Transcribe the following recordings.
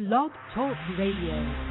Blog Talk Radio.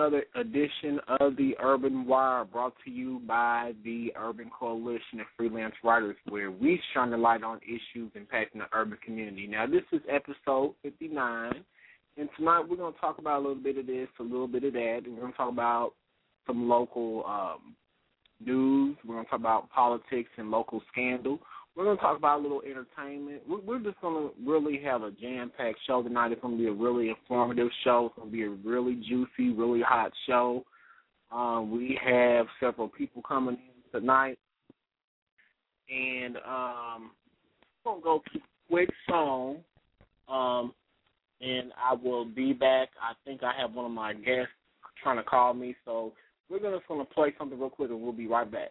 Another edition of the Urban Wire brought to you by the Urban Coalition of Freelance Writers, where we shine the light on issues impacting the urban community. Now, this is episode 59, and tonight we're going to talk about a little bit of this, a little bit of that, and we're going to talk about some local um, news. We're going to talk about politics and local scandal. We're to talk about a little entertainment. We're, just going to really have a jam-packed show tonight. It's to be a really informative show. It's to be a really juicy, really hot show. Um, we have several people coming in tonight, and um, I'm gonna go to a quick song, um, and I will be back. I think I have one of my guests trying to call me, so we're gonna, just gonna play something real quick, and we'll be right back.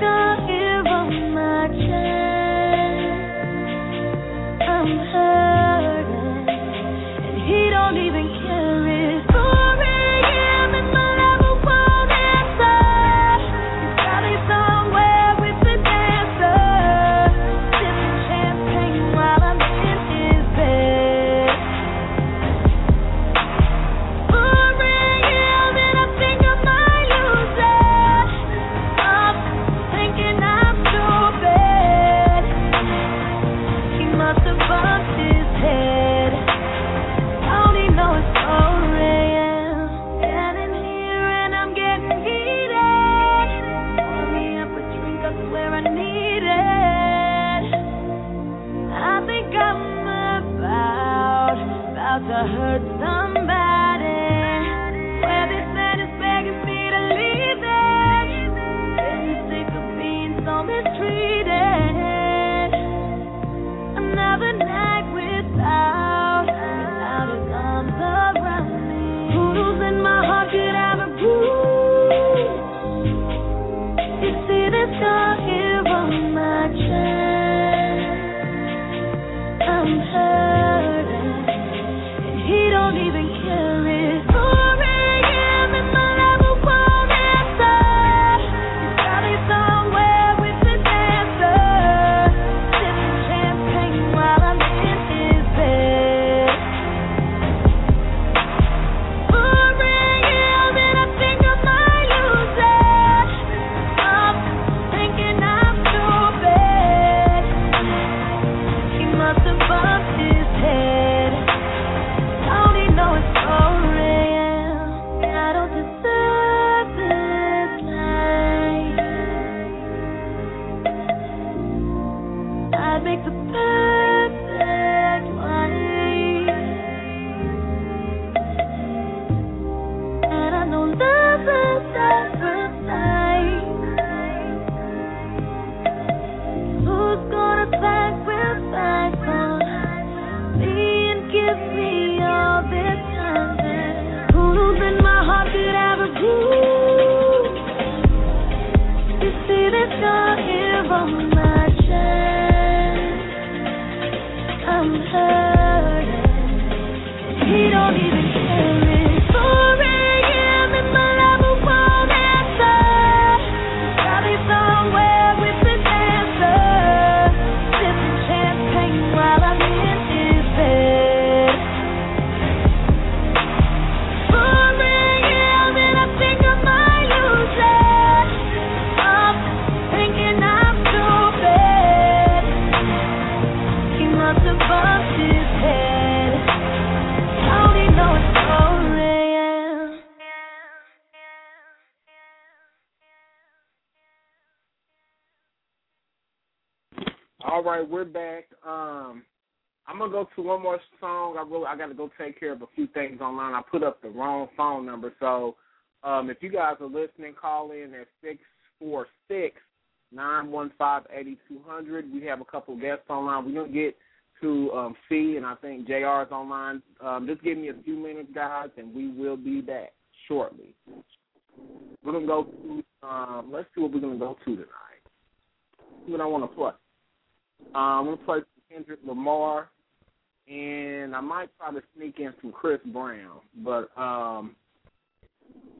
see I'd make the perfect to one more song. I really I got to go take care of a few things online. I put up the wrong phone number, so um, if you guys are listening, call in at six four six nine one five eighty two hundred. We have a couple guests online. We're gonna get to um, and I think Jr. is online. Um, just give me a few minutes, guys, and we will be back shortly. We're gonna go to um, let's see what we're gonna go to tonight. What I want to play. Um, I'm gonna play Kendrick Lamar, and I might try to sneak in some Chris Brown, but um,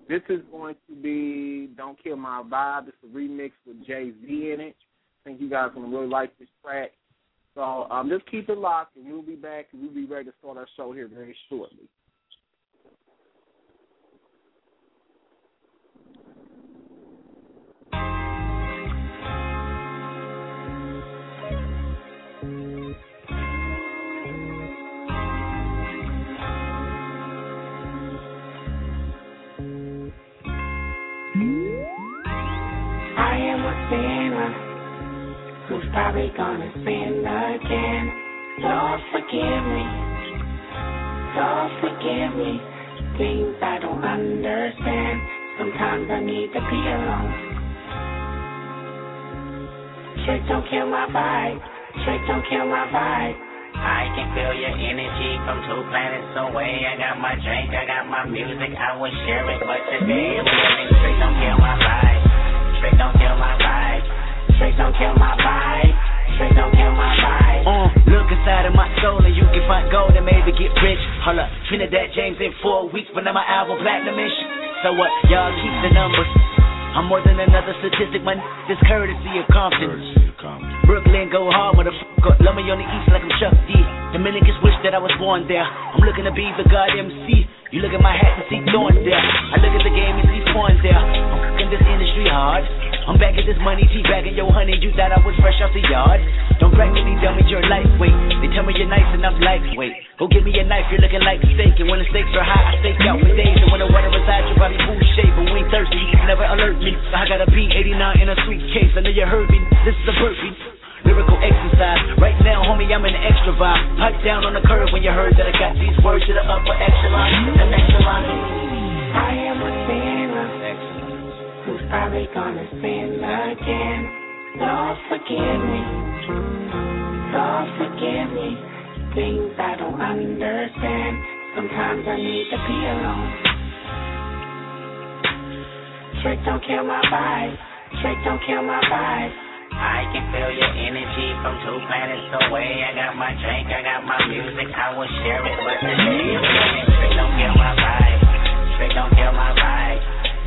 this is going to be "Don't Kill My Vibe." It's a remix with Jay Z in it. I think you guys are gonna really like this track. So um, just keep it locked, and we'll be back, and we'll be ready to start our show here very shortly. Probably gonna sin again. Lord, forgive me. Lord, forgive me. Things I don't understand. Sometimes I need to be alone. Trick don't kill my vibe. Trick don't kill my vibe. I can feel your energy from two planets away. I got my drink, I got my music, I would share it, but today I'm trick don't kill my vibe. Trick don't kill my vibe. Trick don't kill my vibe. Trick don't kill my vibe. Uh, look inside of my soul and you can find gold and maybe get rich. Hold up, Trinidad James in four weeks, but now my album platinum-ish. So what? Y'all keep the numbers. I'm more than another statistic, my n- this courtesy of confidence. Brooklyn go hard, motherfucker. Love me on the east like I'm Chuck D. Dominicans wish that I was born there. I'm looking to be the God MC. You look at my hat and see thorns there. I look at the game and see fawns there. I'm cooking this industry hard. I'm back at this money, T bagging your honey. You thought I was fresh off the yard. Don't to me, dummy, you're lightweight. They tell me you're nice and I'm lightweight. Go give me a knife, you're looking like steak. And when the stakes are high, I stake out for days. And when the water resides, you're probably food shape. But we ain't thirsty, you can never alert me. I got a B89 in a suitcase. I know you heard me. This is a burpee. Lyrical exercise. Right now, homie, I'm the extra vibe. Pipe down on the curve when you heard that I got these words to the upper echelon. The echelon. I am a sinner who's probably gonna sin again. Lord, forgive me. Lord, forgive me. Things I don't understand. Sometimes I need to be alone. Trick don't kill my vibe. Trick don't kill my vibe. I can feel your energy from two planets away. I got my drink, I got my music, I will share it, with today I'm trick don't kill my vibe. Trick don't kill my vibe.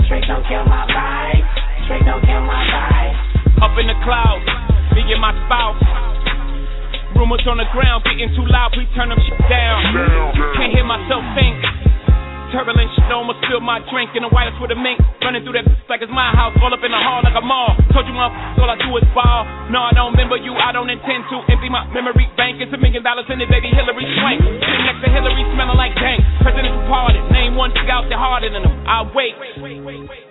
Trick don't kill my vibe. Trick don't kill my vibe. Up in the clouds, me and my spouse. Rumors on the ground getting too loud, please turn them shit down. Can't hear myself think. Turbulent shit almost spilled my drink in the wireless with a mink. Running through that like it's my house, all up in the hall like a mall. Told you motherfuckers all I do is ball. No, I don't remember you, I don't intend to empty my memory bank. It's a million dollars in it, baby Hilary Swank. Sitting next to Hillary, smelling like dank. President pardon, name one chick out there harder than him. I wait.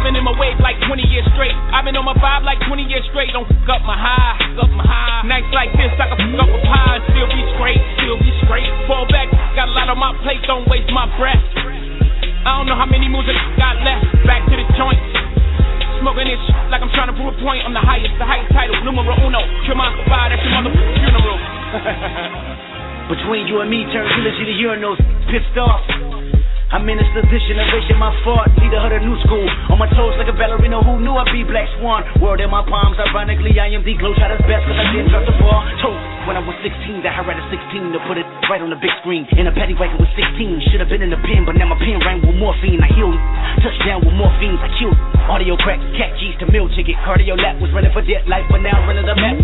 I've been in my wave like 20 years straight. I've been on my vibe like 20 years straight. Don't fuck up my high, fuck up my high. Nights like this, I can fuck up a pie and still be straight, still be straight. Fall back, got a lot on my plate, don't waste my breath. I don't know how many moves I got left. Back to the joint. Smoking this shit like I'm trying to prove a point. I'm the highest, the highest title, numero uno. Kill my spot at your motherfucking funeral. Between you and me, turn eulogy to urinals. Pissed off. I'm in this position, erasing my fault. Leader of the new school. On my toes like a ballerina who knew I'd be Black Swan. World in my palms, ironically, I am the glow shotter's best because I didn't drop the ball. Told when I was 16 that I had a 16 to put it right on the big screen. In a paddy wagon with 16. Should have been in the pen, but now my pen rang with morphine. I healed. Touchdown with morphines, I killed. Audio crack, cat keys to meal ticket. Cardio lap was running for dead life, but now running the map.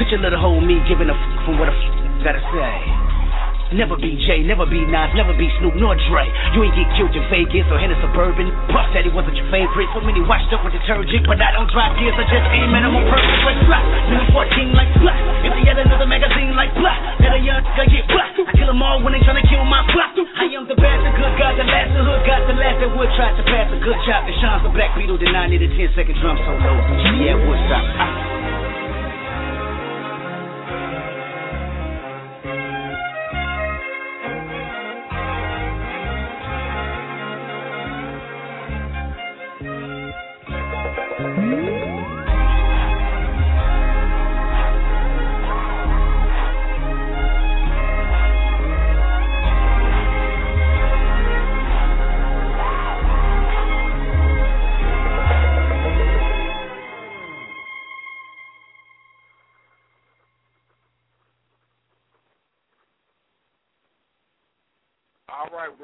Picture little whole me giving a f from what a f gotta say. Never be Jay, never be Nas, never be Snoop nor Dre. You ain't get killed in Vegas or in a suburban. Puff Daddy wasn't your favorite. So many washed up with detergent, but I don't drive gears. I just aim at 'em on purpose. Like blah, minute 14 like blah. If they had another magazine like blah, let a young guy get blah. I kill 'em all when they tryna kill my blah. I am the best, the good God, the last, the hood got the last that would try to pass a good job. And Sean's the Black Beetle, then I need a 10 second drum solo. Yeah, what's up?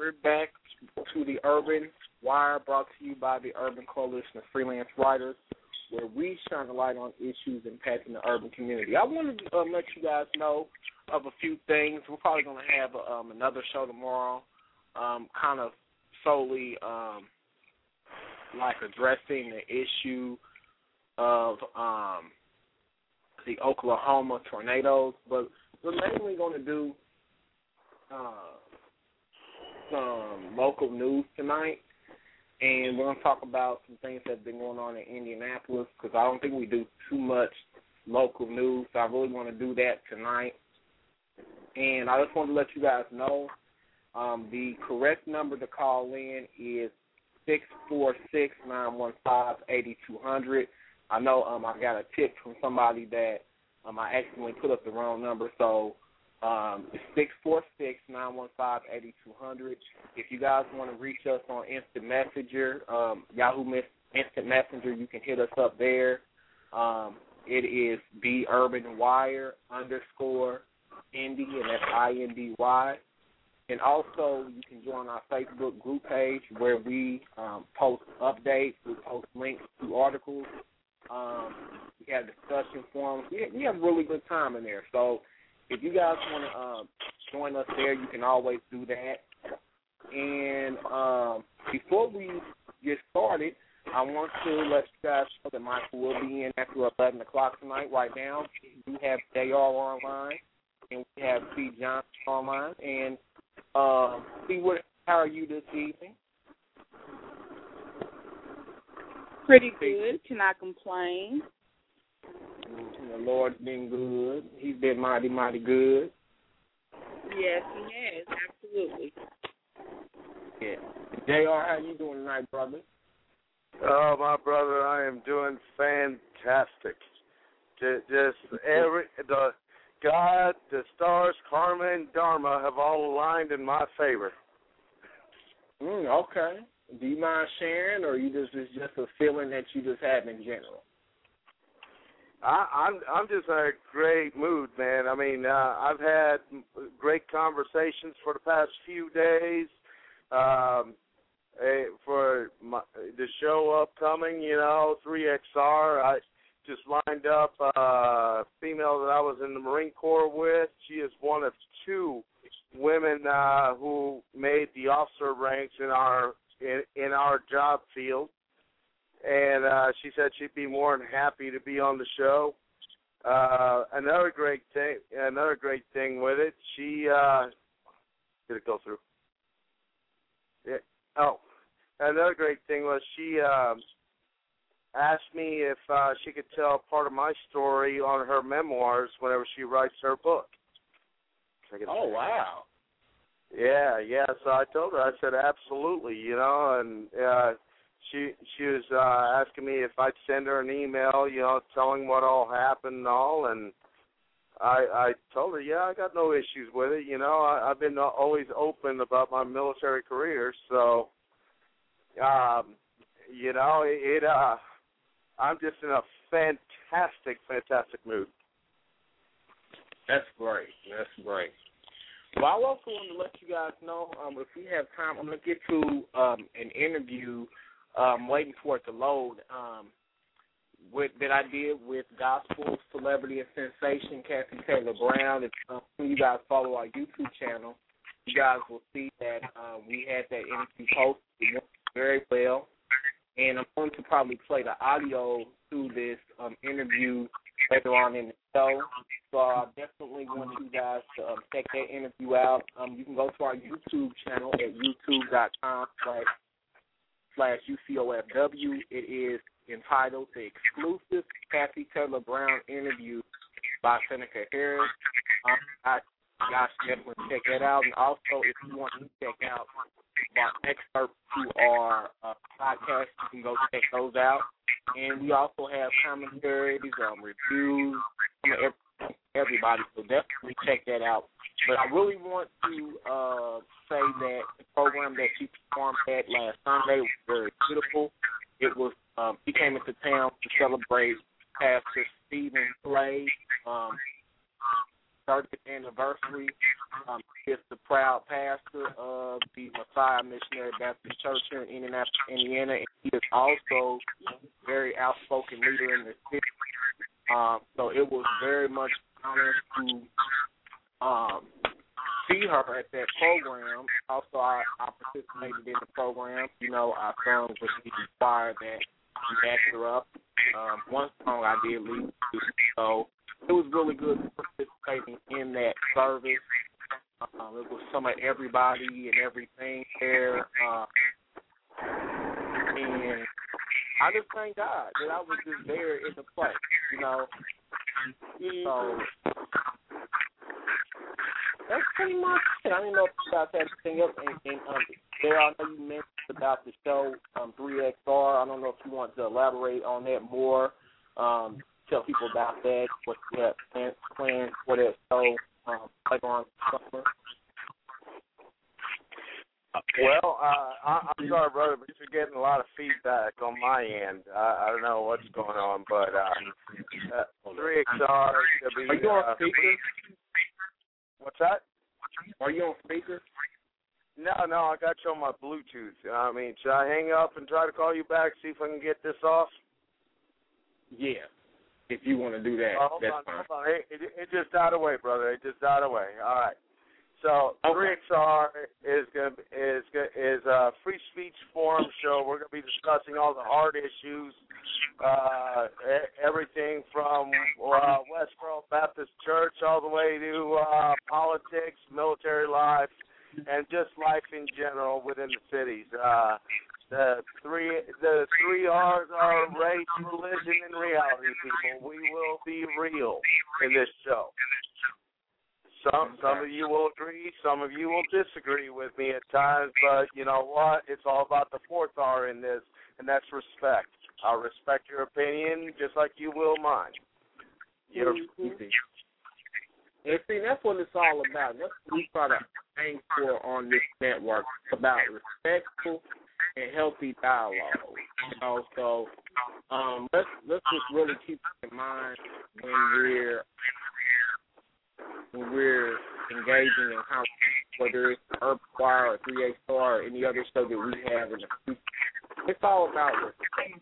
We're back to the Urban Wire, brought to you by the Urban Coalition of Freelance Writers. where we shine a light on issues impacting the urban community. I wanted to um, let you guys know of a few things. We're probably going to have um, another show tomorrow, um, kind of solely um, like addressing the issue of um, the Oklahoma tornadoes, but we're mainly going to do uh, some local news tonight, and we're going to talk about some things that have been going on in Indianapolis because I don't think we do too much local news. So I really want to do that tonight, and I just want to let you guys know um, the correct number to call in is six four six nine one five eighty two hundred. I know um, I got a tip from somebody that um, I accidentally put up the wrong number, so um, six four six nine one five eighty two hundred. If you guys want to reach us on Instant Messenger, um, Yahoo Instant Messenger, you can hit us up there. Um, it is the Urban Wire underscore Indy, and that's I N D Y. And also, you can join our Facebook group page where we um, post updates, we post links to articles, um, we have discussion forums. We we have a really good time in there. So if you guys want to um, join us there, you can always do that. And um, before we get started, I want to let you guys know that Michael will be in after 11 o'clock tonight. Right now, we have JR online, and we have Cie Johnson online. And uh, see, what, how are you this evening? Pretty good. Cannot complain. The Lord's been good. He's been mighty, mighty good. Yes, he has. Absolutely. Yeah. Jr., how you doing tonight, brother? Oh, my brother, I am doing fantastic. Just, just every the God, the stars, karma, and dharma have all aligned in my favor. Mm, okay. Do you mind sharing, or you just it's just a feeling that you just have in general? I, I'm I'm just in a great mood, man. I mean, uh, I've had great conversations for the past few days. Um, for my, the show upcoming, you know, 3XR. I just lined up a female that I was in the Marine Corps with. She is one of two women uh, who made the officer ranks in our in, in our job field and uh, she said she'd be more than happy to be on the show. Uh, another great thing, another great thing with it, she uh, did it go through? Yeah. Oh, another great thing was she um, asked me if uh, she could tell part of my story on her memoirs whenever she writes her book. Oh wow! Yeah, yeah. So I told her, I said, absolutely, you know, and uh, she she was uh asking me if I'd send her an email, you know, telling what all happened and all and I I told her, yeah, I got no issues with it, you know. I I've been always open about my military career, so um you know, it, it uh I'm just in a fantastic fantastic mood. That's great. That's great. Well, I also want to let you guys know, um, if we have time, I'm going to get to um, an interview um, waiting for it to load. Um, with that I did with gospel celebrity and sensation Kathy Taylor Brown. If um, you guys follow our YouTube channel, you guys will see that uh, we had that interview posted very well. And I'm going to probably play the audio to this um, interview later on in the show. So I definitely want you guys to um, check that interview out. Um, you can go to our YouTube channel at youtube.com slash slash UCOFW. It is entitled The Exclusive Kathy Taylor Brown Interview by Senica Harris. Um, I, guys definitely check that out. And also, if you want to check out our excerpts to our uh, podcast, you can go check those out. And we also have commentaries, um, reviews, from everybody. So definitely check that out. But I really want to uh, say that the program that she performed at last Sunday was very beautiful. It was um, he came into town to celebrate Pastor Stephen Clay um, 30th anniversary. Um, he is the proud pastor of the Messiah Missionary Baptist Church here in Indianapolis, Indiana, and he is also very outspoken leader in the city. Um, so it was very much honor to um, see her at that program. Also, I, I participated in the program. You know, our song was required that backed her up. Um, one song I did lead to, so it was really good participating in that service. Um, it was some of everybody and everything there. Uh, and I just thank God that I was just there in the play, you know. So that's pretty much it. I don't know if you guys have anything else. And, and um, there, I know you mentioned about the show um, 3XR. I don't know if you want to elaborate on that more. Um, tell people about that, what you have plans, plans for that show um, later on summer. Well, uh, I, I'm sorry, brother, but you're getting a lot of feedback on my end. I, I don't know what's going on, but uh, uh, 3XR to be. Are you on uh, speaker? What's that? Are you on speaker? No, no, I got you on my Bluetooth. I mean, should I hang up and try to call you back, see if I can get this off? Yeah. If you want to do that, Oh, hold that's on, fine. hold on. It, it, it just died away, brother. It just died away. All right. So Okay. 3XR is gonna is a free speech forum show. We're gonna be discussing all the hard issues, uh, everything from uh, Westboro Baptist Church all the way to uh, politics, military life, and just life in general within the cities. Uh, the three the three R's are race, religion, and reality. People, we will be real in this show. Some some of you will agree, some of you will disagree with me at times, but you know what? It's all about the fourth R in this, and that's respect. I'll respect your opinion just like you will mine. You're, And see, that's what it's all about. That's what we try to aim for on this network. It's about respectful and healthy dialogue. You know, so um, let's let's just really keep in mind when we're when we're engaging in how whether it's Urban Wire or Three A Star or any other show that we have in the future. It's all about respect.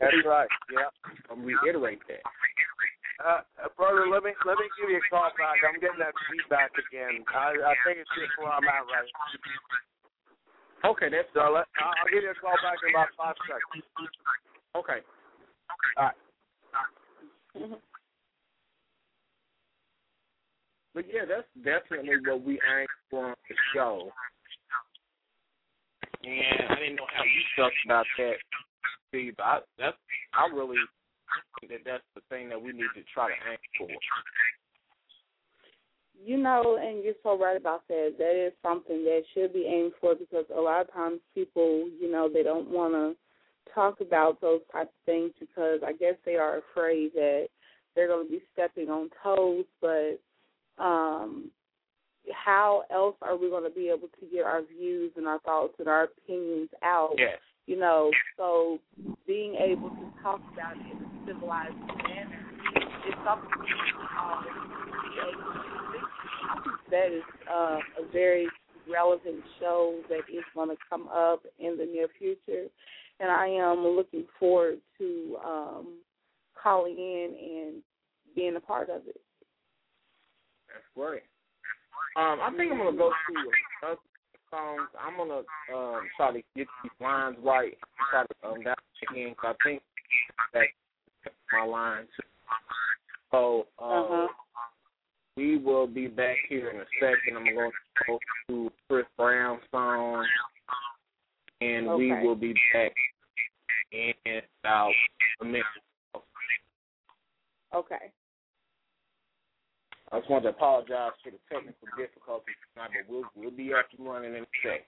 that's right. Yeah. I'm reiterate that. Uh, uh, brother, let me let me give you a call back. I'm getting that feedback again. I, I think it's just where I'm at right now. Okay, that's So let, I'll I'll give you a call back in about five seconds. okay. All right. But yeah, that's definitely what we aim for on the show. And I didn't know how you felt about that, Steve. But I, that's I really think that that's the thing that we need to try to aim for. You know, and you're so right about that. That is something that should be aimed for because a lot of times people, you know, they don't want to talk about those types of things because I guess they are afraid that they're going to be stepping on toes. But um, how else are we going to be able to get our views and our thoughts and our opinions out? Yes. You know, so being able to talk about it in a civilized manner is something we uh, be able to do. That is uh, a very relevant show that is going to come up in the near future, and I am looking forward to um, calling in and being a part of it. That's great. Um, I think I'm gonna go through songs. I'm gonna um try to get these lines right. Try to um that again. Cause I think that's my lines. So um, Uh-huh. we will be back here in a second. I'm going to go to Chris Brown's song, and we will be back in about a minute. Okay. I just want to apologize for the technical difficulties but we'll we'll be up and running in a second.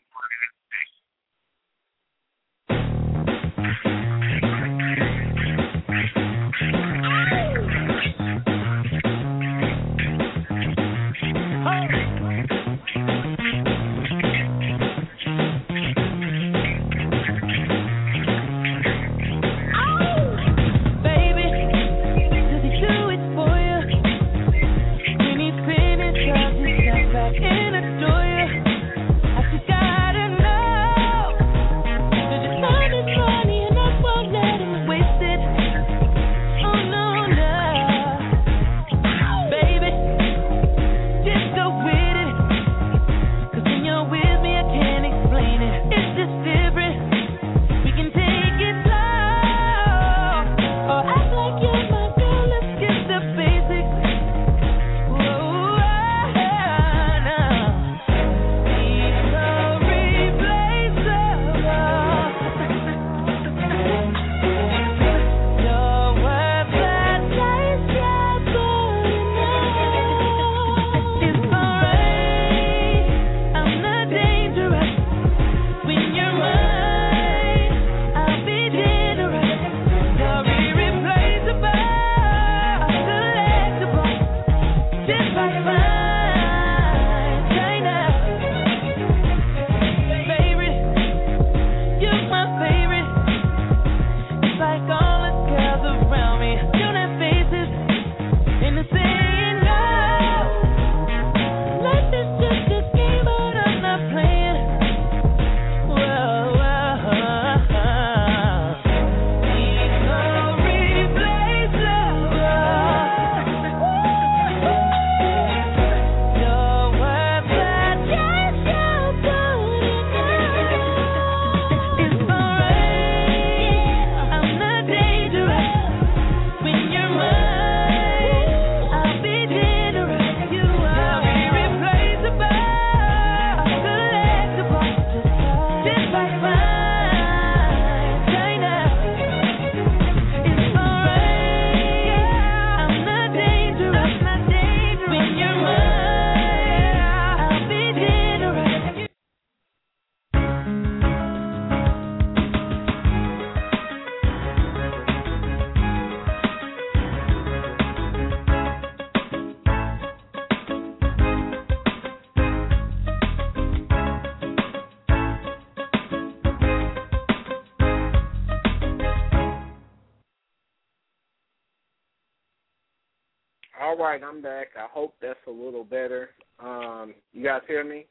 Right, I'm back. I hope that's a little better. Um, you guys hear me?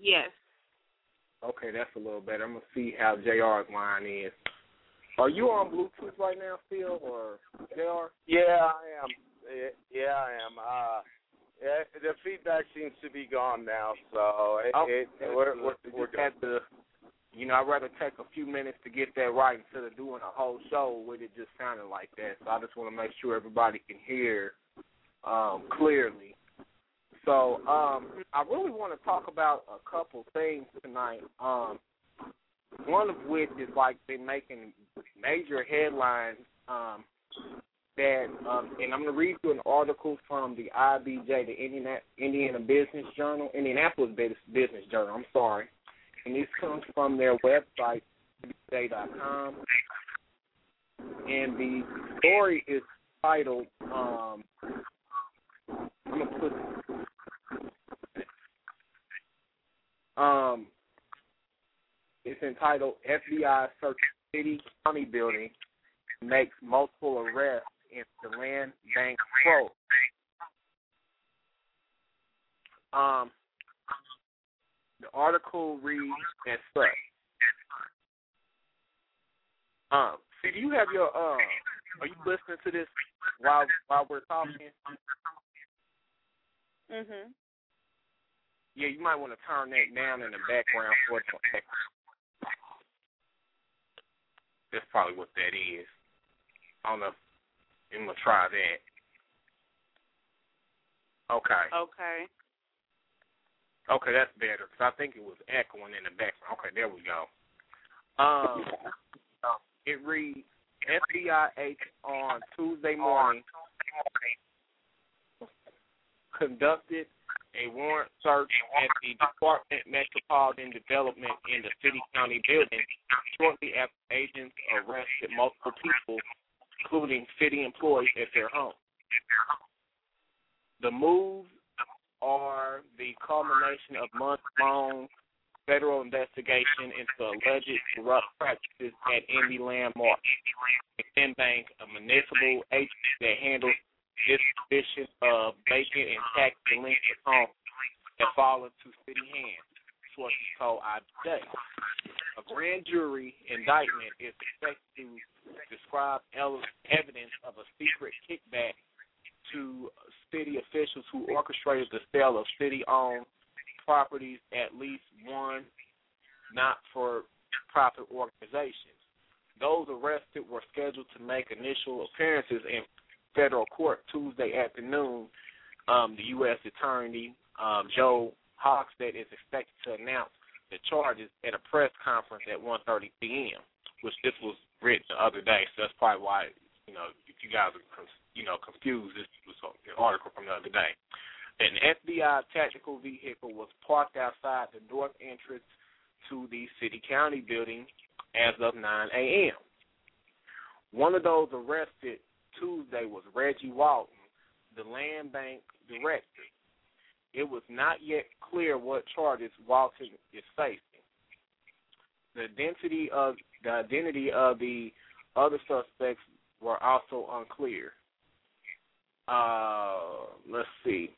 Yes. Okay, that's a little better. I'm gonna see how JR's line is. Are you on Bluetooth right now, Phil, or JR? Yeah, I am. Yeah, Yeah, I am. Uh, yeah, the feedback seems to be gone now, so it, Oh, it, we're we're, We we're just good. had to, you know, I'd rather take a few minutes to get that right instead of doing a whole show with it just sounding like that. So I just want to make sure everybody can hear um, clearly. So um, I really want to talk about a couple things tonight. Um, one of which is like been making major headlines. Um, that um, and I'm going to read you an article from the IBJ, the Indiana, Indiana Business Journal, Indianapolis Business Journal. I'm sorry, and this comes from their website, IBJ.com, and the story is titled. Um, I'm gonna put. Um, it's entitled FBI Search City County Building makes multiple arrests in the land bank probe. Um, the article reads as such. Um, see, do you have your um? Are you listening to this while while we're talking? Mhm. Yeah, you might want to turn that down in the background for the That's probably what that is. I don't know. I'm gonna try that. Okay. Okay. Okay, that's better because I think it was echoing in the background. Okay, there we go. Um, it reads FBI agents on Tuesday morning conducted a warrant search at the Department Metropolitan Development in the City County building shortly after agents arrested multiple people, including city employees, at their home. The moves are the culmination of months-long federal investigation into alleged corrupt practices at Indy Landmark, a Bank, a municipal agency that handles disposition of vacant and tax delinquent homes that fall into city hands. Sources told IBJ. A grand jury indictment is expected to describe evidence of a secret kickback to city officials who orchestrated the sale of city-owned properties at least one not-for-profit organizations. Those arrested were scheduled to make initial appearances in federal court Tuesday afternoon. Um, the U.S. Attorney um, Joe Hogsett is expected to announce the charges at a press conference at 1:30 p.m. Which this was written the other day, so that's probably why you know if you guys are you know confused. This was an article from the other day. An FBI tactical vehicle was parked outside the north entrance to the city county building as of 9 a.m. One of those arrested Tuesday was Reggie Walton, the land bank director. It was not yet clear what charges Walton is facing. The identity of the identity of the other suspects were also unclear. Uh, let's see.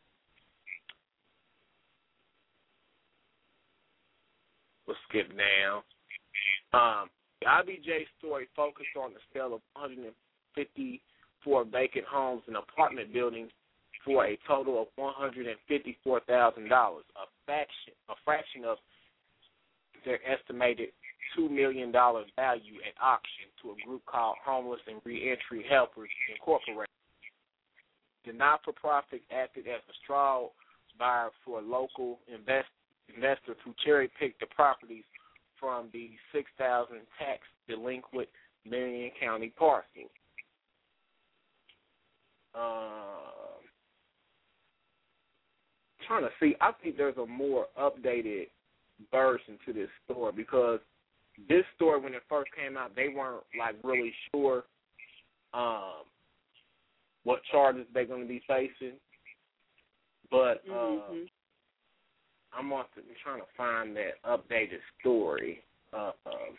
We'll skip now. Um, the IBJ story focused on the sale of 154 vacant homes and apartment buildings for a total of $154,000, a fraction, a fraction of their estimated $2 million value at auction to a group called Homeless and Reentry Helpers Incorporated. The not-for-profit acted as a straw buyer for a local invest, investors who cherry-picked the properties from the 6,000 tax delinquent Marion County parcels. Uh, trying to see. I think there's a more updated version to this story because this story when it first came out, they weren't like really sure um, what charges they're going to be facing. But uh, mm-hmm. I'm also trying to find that updated story. Uh, um,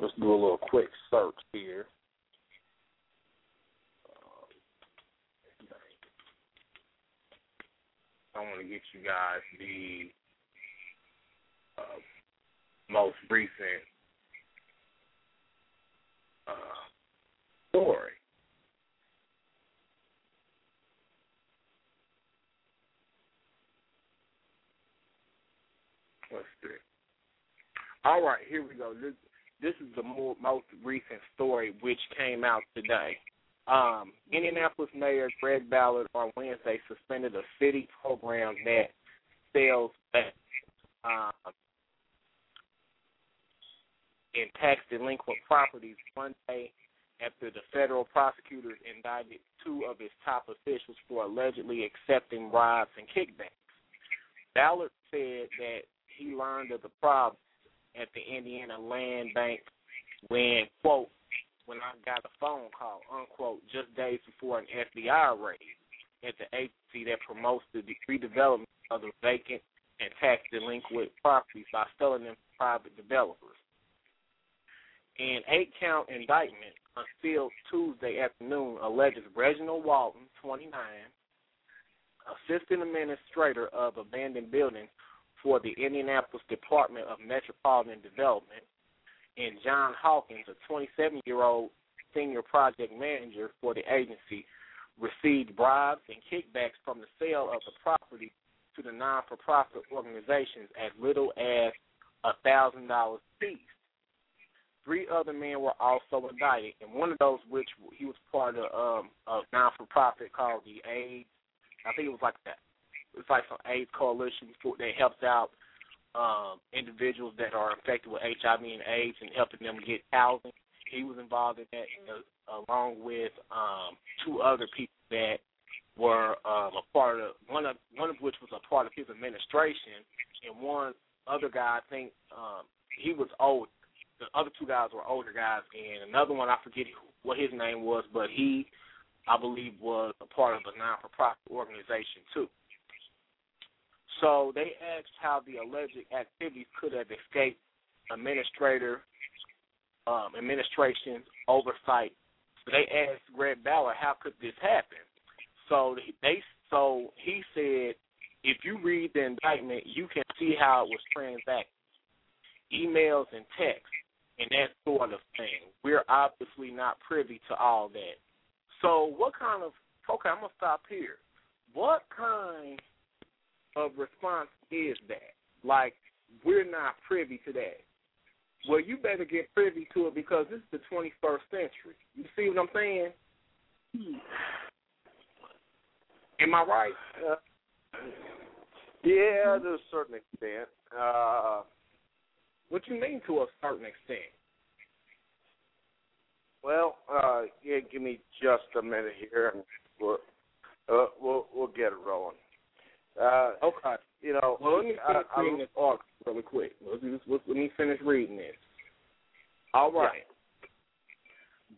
Let's do a little quick search here. I want to get you guys the uh, most recent uh, story. Let's see. All right, here we go. This this is the more, most recent story which came out today. Um, Indianapolis Mayor Greg Ballard on Wednesday suspended a city program that sells uh, in tax delinquent properties one day after the federal prosecutors indicted two of his top officials for allegedly accepting bribes and kickbacks. Ballard said that he learned of the problem at the Indiana Land Bank when, quote, when I got a phone call, unquote, just days before an FBI raid at the agency that promotes the redevelopment of the vacant and tax delinquent properties by selling them to private developers. An eight count indictment unsealed Tuesday afternoon alleges Reginald Walton, 29, assistant administrator of abandoned buildings for the Indianapolis Department of Metropolitan Development, and John Hawkins, a 27 year old senior project manager for the agency, received bribes and kickbacks from the sale of the property to the non for profit organizations as little as a thousand dollars each. Three other men were also indicted, and one of those, which he was part of um, a non for profit called the AIDS. I think it was like that. It's like some AIDS coalition that helps out um, individuals that are infected with HIV and AIDS and helping them get housing. He was involved in that, uh, along with um, two other people that were um, a part of one of one of which was a part of his administration, and one other guy I think um, he was old. The other two guys were older guys, and another one I forget what his name was, but he, I believe, was a part of a non-for-profit organization too. So they asked how the alleged activities could have escaped administrator um, oversight. So they asked Greg Ballard, how could this happen? So they so he said, if you read the indictment, you can see how it was transacted, emails and texts, and that sort of thing. We're obviously not privy to all that. So what kind of okay? I'm gonna stop here. What kind of response is that? Like, we're not privy to that. Well, you better get privy to it because this is the 21st century. You see what I'm saying? Am I right? Uh, yeah, to a certain extent. Uh, what you mean to a certain extent? Well, uh, yeah, give me just a minute here, and we'll uh, we'll we'll get it rolling. Uh, okay. You know, well, let me finish I, reading I, this article really quick. Let me, let me finish reading this. All right.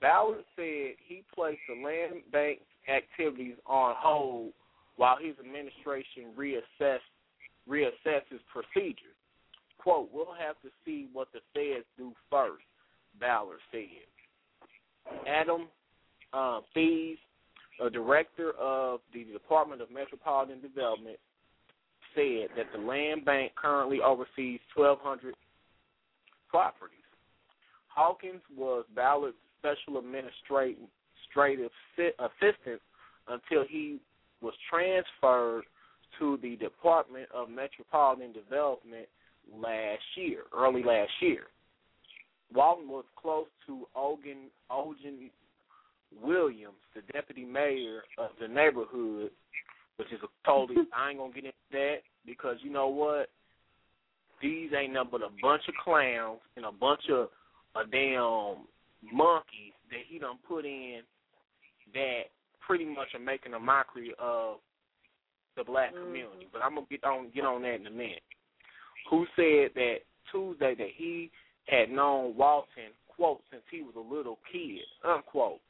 Ballard said he placed the land bank activities on hold while his administration reassess reassesses procedures. Quote, we'll have to see what the feds do first, Ballard said. Adam uh, Thies, a director of the Department of Metropolitan Development, said that the land bank currently oversees 1,200 properties. Hawkins was Ballard's special administrative assistant until he was transferred to the Department of Metropolitan Development last year, early last year. Walton was close to Ogan Olgen Williams, the deputy mayor of the neighborhood, which is a totally I ain't gonna get into that because you know what? These ain't nothing but a bunch of clowns and a bunch of a damn monkeys that he done put in that pretty much are making a mockery of the black mm-hmm. community. But I'm gonna get on get on that in a minute. Who said that Tuesday that he had known Walton, quote, since he was a little kid, unquote,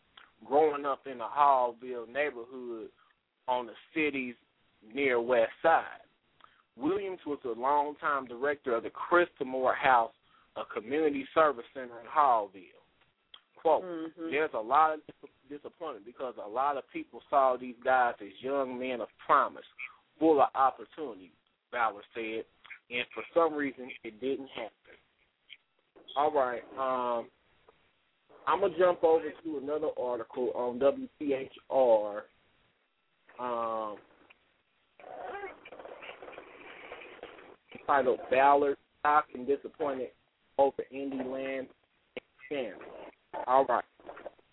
growing up in the Haughville neighborhood on the city's near west side. Williams was a longtime director of the Christamore House, a community service center in Haughville. Quote, Mhm. there's a lot of disappointment because a lot of people saw these guys as young men of promise, full of opportunity. Ballard said, and for some reason it didn't happen. All right, um, I'm gonna jump over to another article on WTHR. Um, titled Ballard shocked and disappointed over Indy land scandal. All right.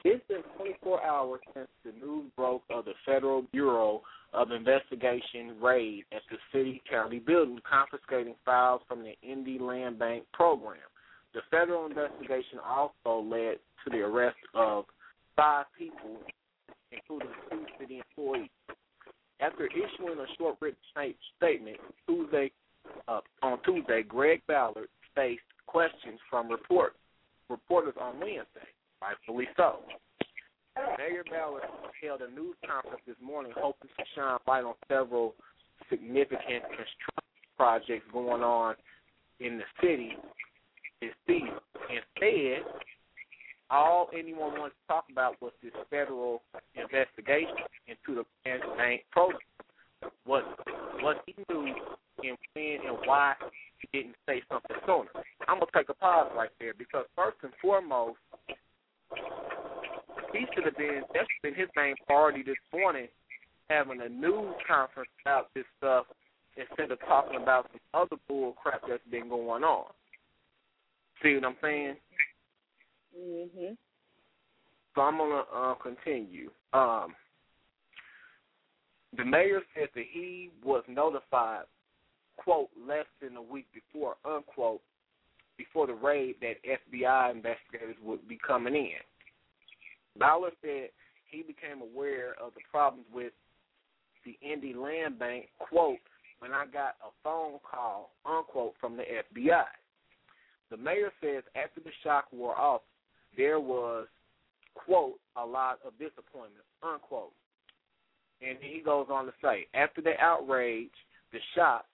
It's been 24 hours since the news broke of the Federal Bureau of Investigation raid at the city county building confiscating files from the Indy Land Bank program. The federal investigation also led to the arrest of five people, including two city employees. After issuing a short written statement Tuesday, uh, on Tuesday, Greg Ballard faced questions from report, reporters on Wednesday, rightfully so. Mayor Ballard held a news conference this morning hoping to shine light on several significant construction projects going on in the city this season. Instead, all anyone wanted to talk about was this federal investigation into the bank program. What what he knew and when and why he didn't say something sooner. I'm gonna take a pause right there because first and foremost, he should have been that's been his main priority this morning, having a news conference about this stuff instead of talking about some other bull crap that's been going on. See what I'm saying? Mhm. So I'm gonna uh, continue. Um, the mayor said that he was notified, quote, less than a week before, unquote, before the raid that FBI investigators would be coming in. Ballard said he became aware of the problems with the Indy Land Bank, quote, when I got a phone call, unquote, from the FBI. The mayor says after the shock wore off, there was, quote, a lot of disappointment, unquote. And he goes on to say, after the outrage, the shock,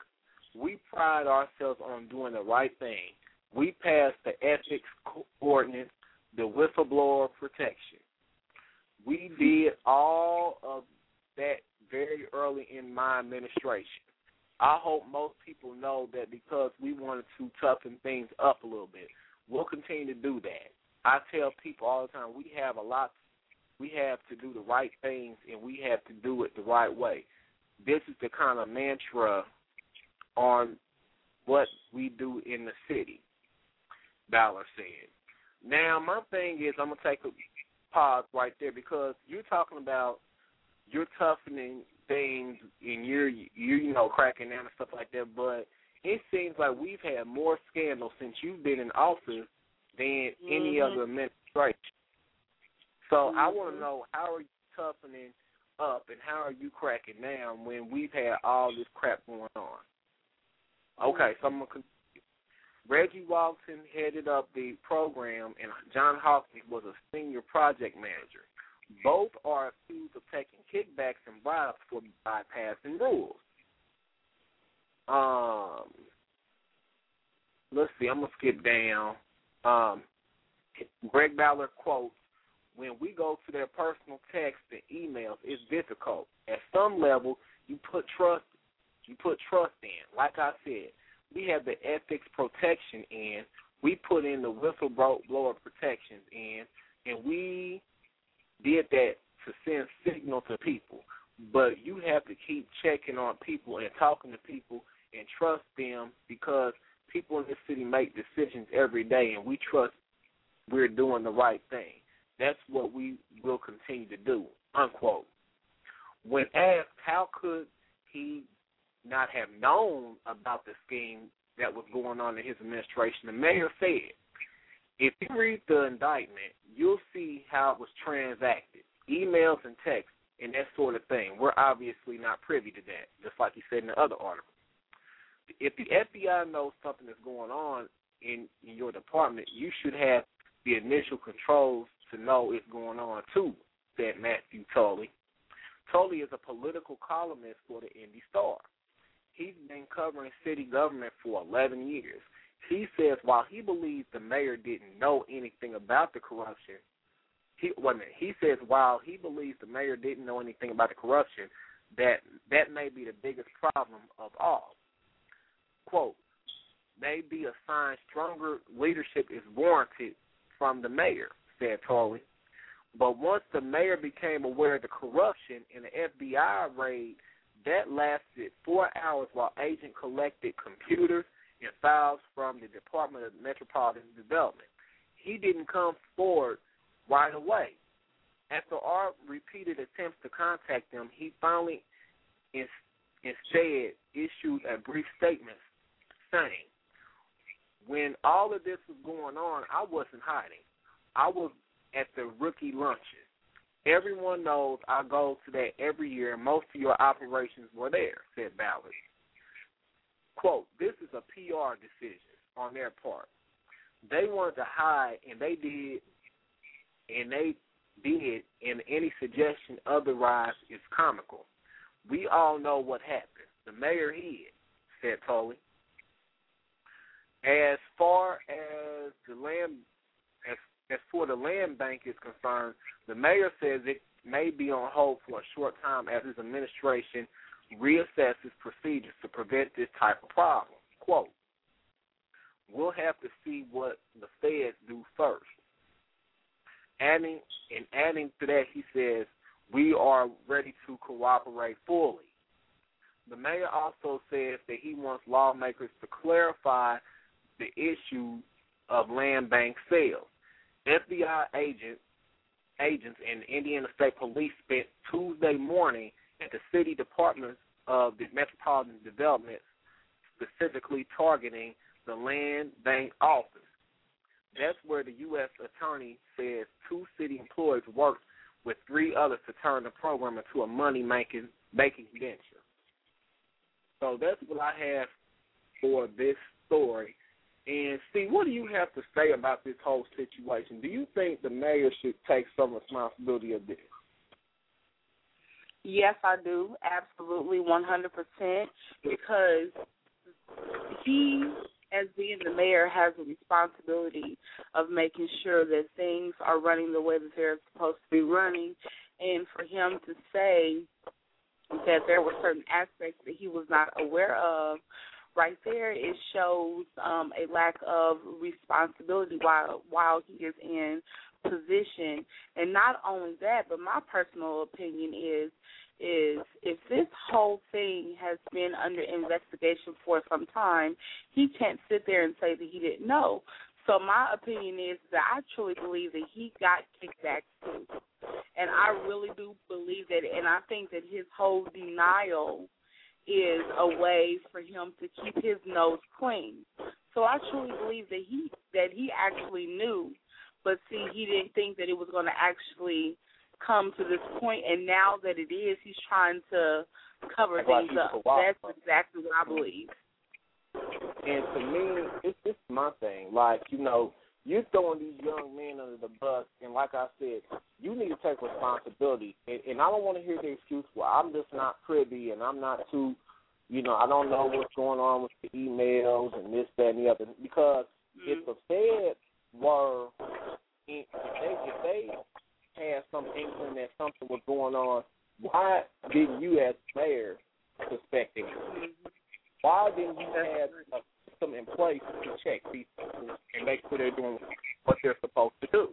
we pride ourselves on doing the right thing. We passed the ethics ordinance, the whistleblower protection. We did all of that very early in my administration. I hope most people know that because we wanted to toughen things up a little bit. We'll continue to do that. I tell people all the time we have a lot we have to do the right things and we have to do it the right way. This is the kind of mantra on what we do in the city, Ballard said. Now, my thing is, I'm going to take a pause right there because you're talking about you're toughening things and you're, you you know, cracking down and stuff like that, but it seems like we've had more scandals since you've been in office than mm-hmm. any other administration. So mm-hmm. I want to know how are you toughening up and how are you cracking down when we've had all this crap going on? Okay, so I'm gonna. Reggie Walton headed up the program, and John Hawkins was a senior project manager. Both are accused of taking kickbacks and bribes for bypassing rules. Um, let's see. I'm gonna skip down. Um, Greg Ballard quotes when we go to their personal text and emails, it's difficult. At some level, you put trust, you put trust in. Like I said, we have the ethics protection in. We put in the whistleblower protections in, and we did that to send signal to people. But you have to keep checking on people and talking to people and trust them because people in this city make decisions every day, and we trust we're doing the right thing. That's what we will continue to do, unquote. When asked how could he not have known about the scheme that was going on in his administration, the mayor said, if you read the indictment, you'll see how it was transacted, emails and texts and that sort of thing. We're obviously not privy to that, just like he said in the other article. If the FBI knows something is going on in, in your department, you should have the initial controls to know it's going on too, said Matthew Tully. Tully is a political columnist for the Indy Star. He's been covering city government for 11 years. He says while he believes the mayor didn't know anything about the corruption, he wait a minute, he says while he believes the mayor didn't know anything about the corruption, that that may be the biggest problem of all. quote, may be a sign stronger leadership is warranted from the mayor, said Tully. But once the mayor became aware of the corruption in the FBI raid, that lasted four hours while agent collected computers and files from the Department of Metropolitan Development. He didn't come forward right away. After our repeated attempts to contact him, he finally in, instead issued a brief statement saying, when all of this was going on, I wasn't hiding. I was at the rookie luncheon. Everyone knows I go to that every year, and most of your operations were there, said Ballard. Quote, this is a PR decision on their part. They wanted to hide, and they did, and they did, and any suggestion otherwise is comical. We all know what happened. The mayor hid, said Tully. As far as the land, as for the land bank is concerned, the mayor says it may be on hold for a short time as his administration reassesses procedures to prevent this type of problem. Quote, we'll have to see what the feds do first. Adding and adding to that, he says, we are ready to cooperate fully. The mayor also says that he wants lawmakers to clarify the issue of land bank sales. FBI agents agents and Indiana State Police spent Tuesday morning at the city department of the Metropolitan Development, specifically targeting the land bank office. That's where the U.S. attorney says two city employees worked with three others to turn the program into a money making making venture. So that's what I have for this story. And see, what do you have to say about this whole situation? Do you think the mayor should take some responsibility of this? Yes, I do. Absolutely, 100%. Because he, as being the mayor, has a responsibility of making sure that things are running the way that they're supposed to be running. And for him to say that there were certain aspects that he was not aware of, right there, it shows um, a lack of responsibility while while he is in position. And not only that, but my personal opinion is is if this whole thing has been under investigation for some time, he can't sit there and say that he didn't know. So my opinion is that I truly believe that he got kickback too. And I really do believe that and I think that his whole denial is a way for him to keep his nose clean. So I truly believe that he that he actually knew, but see, he didn't think that it was going to actually come to this point, and now that it is, he's trying to cover That's things up. That's exactly what I believe. And to me, it's it's my thing. Like you know, you're throwing these young men under the bus, and like I said, you need to take responsibility. And, and I don't want to hear the excuse, "Well, I'm just not privy, and I'm not too, you know, I don't know what's going on with the emails and this, that, and the other." Because mm-hmm. if the Fed were, if they if they had some inkling that something was going on, why didn't you, as mayor, suspect it? Mm-hmm. Why didn't you have a system in place to check these people and make sure they're doing what they're supposed to do?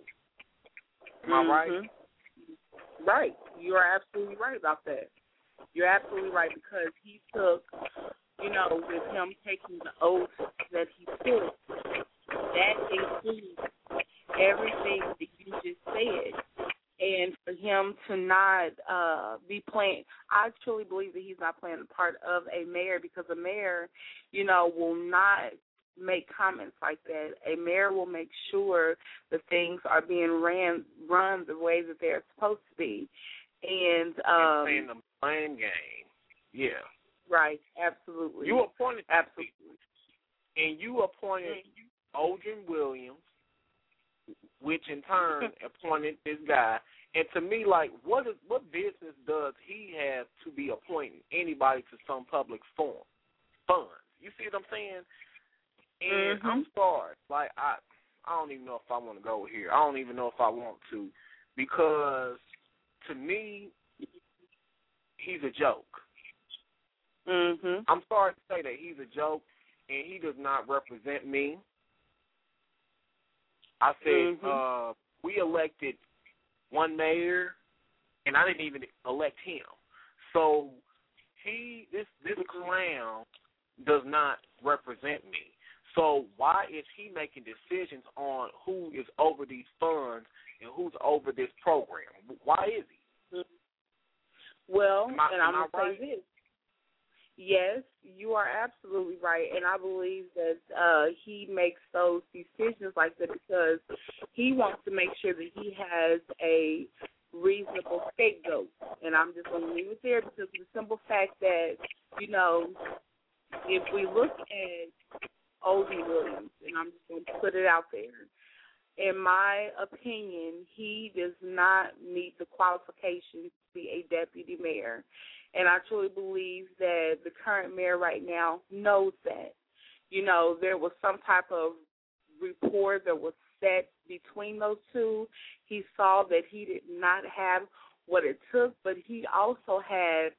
Am I right? Mhm. Right. You are absolutely right about that. You're absolutely right because he took, you know, with him taking the oath that he took, that includes everything that you just said. And for him to not uh be playing I truly believe that he's not playing the part of a mayor because a mayor, you know, will not make comments like that. A mayor will make sure that things are being ran run the way that they're supposed to be. And um playing the blame game. Yeah. right, absolutely. You appointed absolutely. and you appointed Aldrin Williams, which in turn appointed this guy. And to me, like, what is what business does he have to be appointing anybody to some public forum funds? You see what I'm saying? And Mhm. I'm sorry, like I, I don't even know if I want to go here. I don't even know if I want to, because to me, he's a joke. Mhm. I'm sorry to say that he's a joke. and he does not represent me. I said Mhm. uh, we elected one mayor, and I didn't even elect him. So he this this clown does not represent me. So why is he making decisions on who is over these funds and who's over this program? Why is he? Well, I- and I'm gonna right? say this. Yes, you are absolutely right, and I believe that uh he makes those decisions like that because he wants to make sure that he has a reasonable scapegoat. And I'm just going to leave it there because the simple fact that you know if we look at Odie Williams, and I'm just going to put it out there, in my opinion, he does not meet the qualifications to be a deputy mayor. And I truly believe that the current mayor right now knows that. You know, there was some type of rapport that was set between those two. He saw that he did not have what it took, but he also had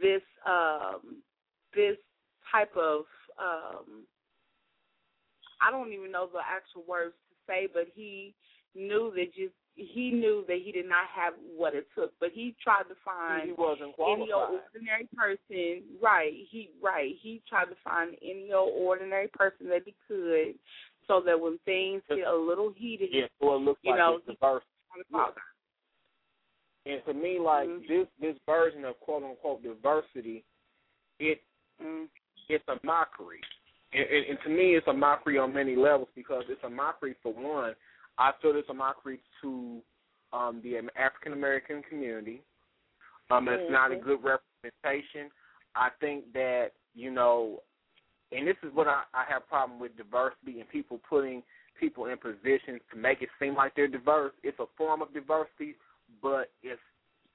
this um this type of um I don't even know the actual words to say, but he knew that just he knew that he did not have what it took, but he tried to find He wasn't any old ordinary person. Right, he right. He tried to find any old ordinary person that he could, so that when things get a little heated, Yeah, so it looks you like know, it's the father. And to me, like Mhm. this this version of quote unquote diversity, it Mm. it's a mockery. And, and, and to me, it's a mockery on many levels because it's a mockery for one. I feel it's a mockery to um, the African American community. Um, it's not a good representation. I think that you know, and this is what I, I have problem with diversity and people putting people in positions to make it seem like they're diverse. It's a form of diversity, but it's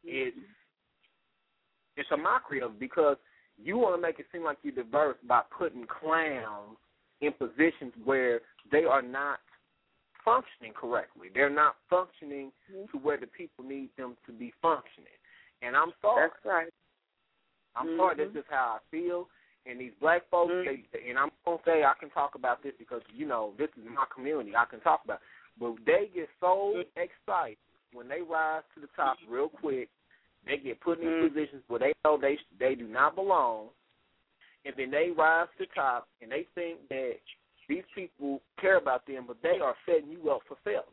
it's it's a mockery of because you want to make it seem like you're diverse by putting clowns in positions where they are not functioning correctly. They're not functioning to where the people need them to be functioning. And I'm sorry. That's right. I'm sorry. Mhm. This is how I feel. And these black folks, Mhm. they, and I'm gonna say I can talk about this because you know this is my community. I can talk about, it. but they get so Mm-hmm. excited when they rise to the top real quick. They get put in Mhm. positions where they know they they do not belong, and then they rise to the top and they think that these people care about them, but they are setting you up for failure.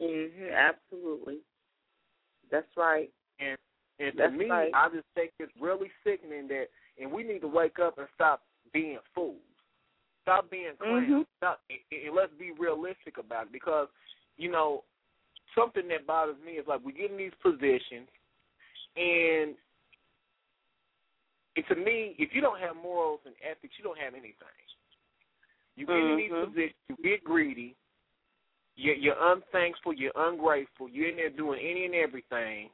Mhm. Absolutely. That's right. And and to me, right. I just think it's really sickening that, and we need to wake up and stop being fools. Stop being clowns. Mhm. Stop, and, and let's be realistic about it because, you know, something that bothers me is like we get in these positions, and, and to me, if you don't have morals and ethics, you don't have anything. You get in these Mhm. positions, you get greedy, you're, you're unthankful, you're ungrateful, you're in there doing any and everything,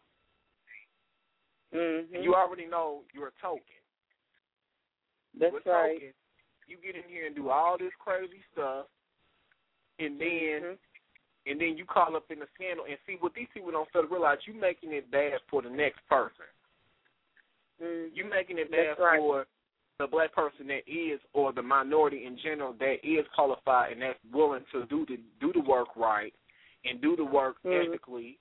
Mhm. and you already know you're a token. That's With right. token, you get in here and do all this crazy stuff, and then Mhm. and then you call up in the scandal and see what these people don't fail to realize. You making it bad for the next person. Mhm. You making it bad That's right. The black person that is, or the minority in general that is qualified and that's willing to do the do the work right and do the work Mhm. ethically,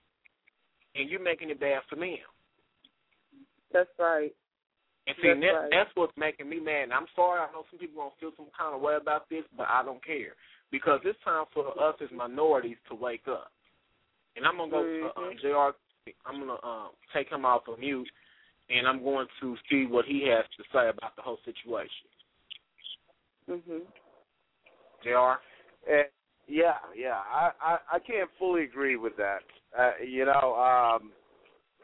and you're making it bad for them. That's right. And see, That's that, right. that's what's making me mad. And I'm sorry, I know some people gonna feel some kind of way about this, but I don't care because it's time for us as minorities to wake up. And I'm gonna go to uh, Mhm. Jr. I'm gonna uh, take him off of mute, and I'm going to see what he has to say about the whole situation. Mhm. Jr. Yeah, yeah, I, I I can't fully agree with that. Uh, you know, um,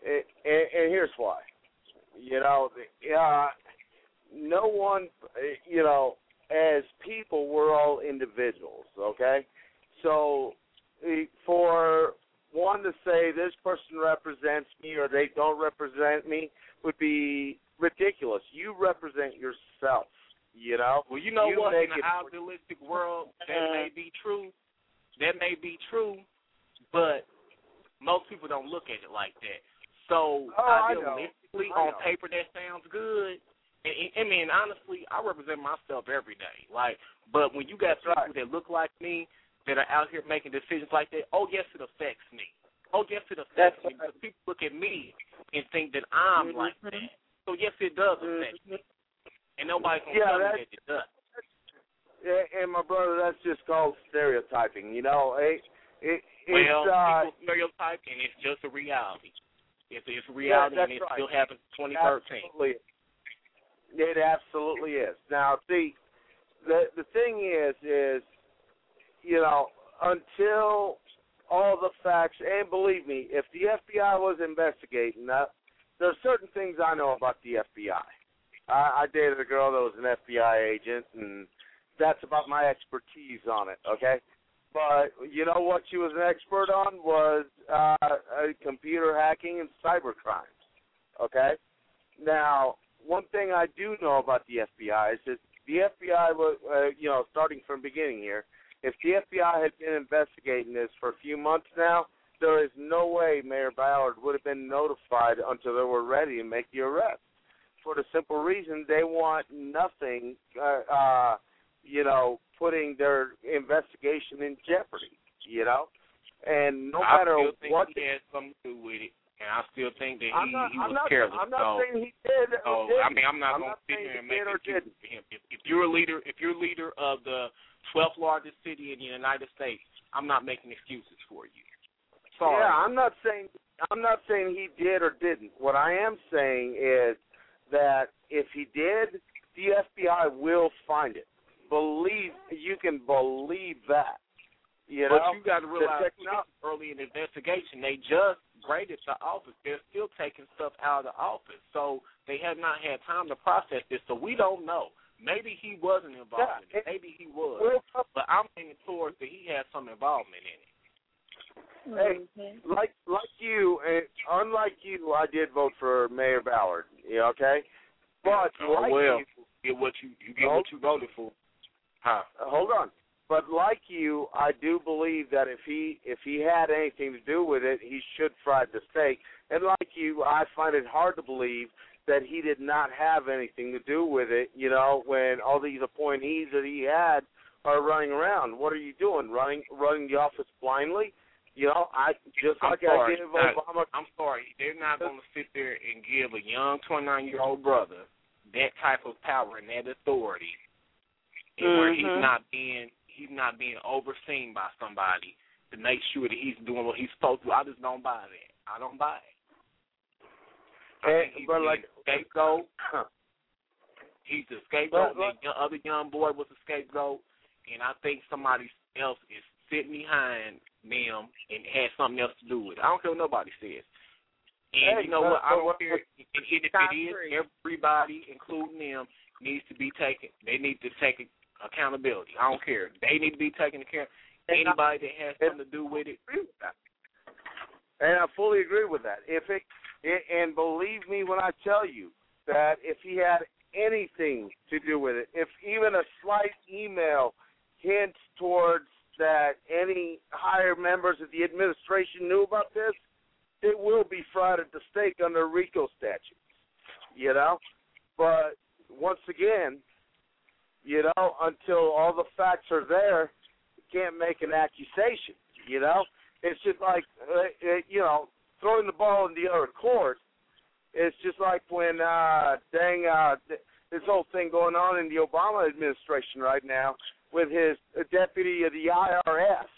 it, and, and here's why. You know, the- uh, no one, you know, as people, we're all individuals. Okay, so uh, for one to say this person represents me or they don't represent me would be ridiculous. You represent yourself. You know. Well, you know You what? In an idealistic world, that uh-huh. may be true. That may be true, but most people don't look at it like that. So Oh, idealistically, on paper, that sounds good. And, and, I mean, honestly, I represent myself every day. Like, but when you got people right. that look like me that are out here making decisions like that, oh yes, it affects me. Oh yes, it That's affects me. right. Because people look at me and think that I'm like Mhm. that. So yes, it does affect me, and nobody gonna Yeah, tell me that's- that it does. Yeah, and my brother, that's just called stereotyping. You know, it, it it's Well, uh, people stereotype, and it's just a reality. It's, it's a reality, that's and it right. still happens in 2013. Absolutely. It absolutely is. Now, see, the the thing is, is you know, until all the facts, and believe me, if the FBI was investigating that, there are certain things I know about the FBI. I, I dated a girl that was an FBI agent, and that's about my expertise on it. Okay, but you know what she was an expert on was uh, uh, computer hacking and cyber crimes. Okay, now one thing I do know about the FBI is that the FBI was, uh, you know, starting from beginning here, if the FBI had been investigating this for a few months now, there is no way Mayor Ballard would have been notified until they were ready to make the arrest. For the simple reason they want nothing, uh, uh, you know, putting their investigation in jeopardy. You know, and no matter I still think what he had something to do with it, and I still think that he, not, he I'm was not, careless. I'm not so, saying he did. or so didn't. I mean, I'm not I'm gonna sit here and make excuses for him. If, if you're a leader, if you're a leader of the 12th largest city in the United States, I'm not making excuses for you. Sorry. Yeah, I'm not saying I'm not saying he did or didn't. What I am saying is that if he did, the FBI will find it. Believe you can believe that. You but know, you got to realize the too, techno- this is early in the investigation, they just graded the office. They're still taking stuff out of the office, so they have not had time to process this. So we don't know. Maybe he wasn't involved Yeah, in it. Maybe he was. But I'm leaning towards that he had some involvement in it. Hey, like like you, unlike you, I did vote for Mayor Ballard. Yeah, okay, but Oh, like well. you, Get what you you get what you voted for. Huh. Uh, hold on. But like you, I do believe that if he if he had anything to do with it, he should fry the stake. And like you, I find it hard to believe that he did not have anything to do with it. You know, when all these appointees that he had are running around, what are you doing? Running running the office blindly? You know, I just I'm like sorry. I give Now, Obama. I'm sorry. They're not going to sit there and give a young 29 year old brother that type of power and that authority, and where he's Mhm. not being he's not being overseen by somebody to make sure that he's doing what he's supposed to. I just don't buy that. I don't buy it. I And- think he's but like- a scapegoat. He's the scapegoat. But- and the other young boy was a scapegoat, and I think somebody else is sitting behind them and has something else to do with it. I don't care what nobody says. And Hey, you know but- what? I don't care. And if it is, everybody, including them, needs to be taken. They need to take accountability. I don't care. They need to be taken care. of. Anybody that has something to do with it, And I fully agree with that. If it, and believe me when I tell you that if he had anything to do with it, if even a slight email hints towards that any higher members of the administration knew about this, it will be fried at the stake under RICO statutes. You know? But once again, you know, until all the facts are there, you can't make an accusation, you know? It's just like, uh, uh, you know, throwing the ball in the just like when, uh, dang, uh, th- this whole thing going on in the Obama administration right now with his uh, deputy of the IRS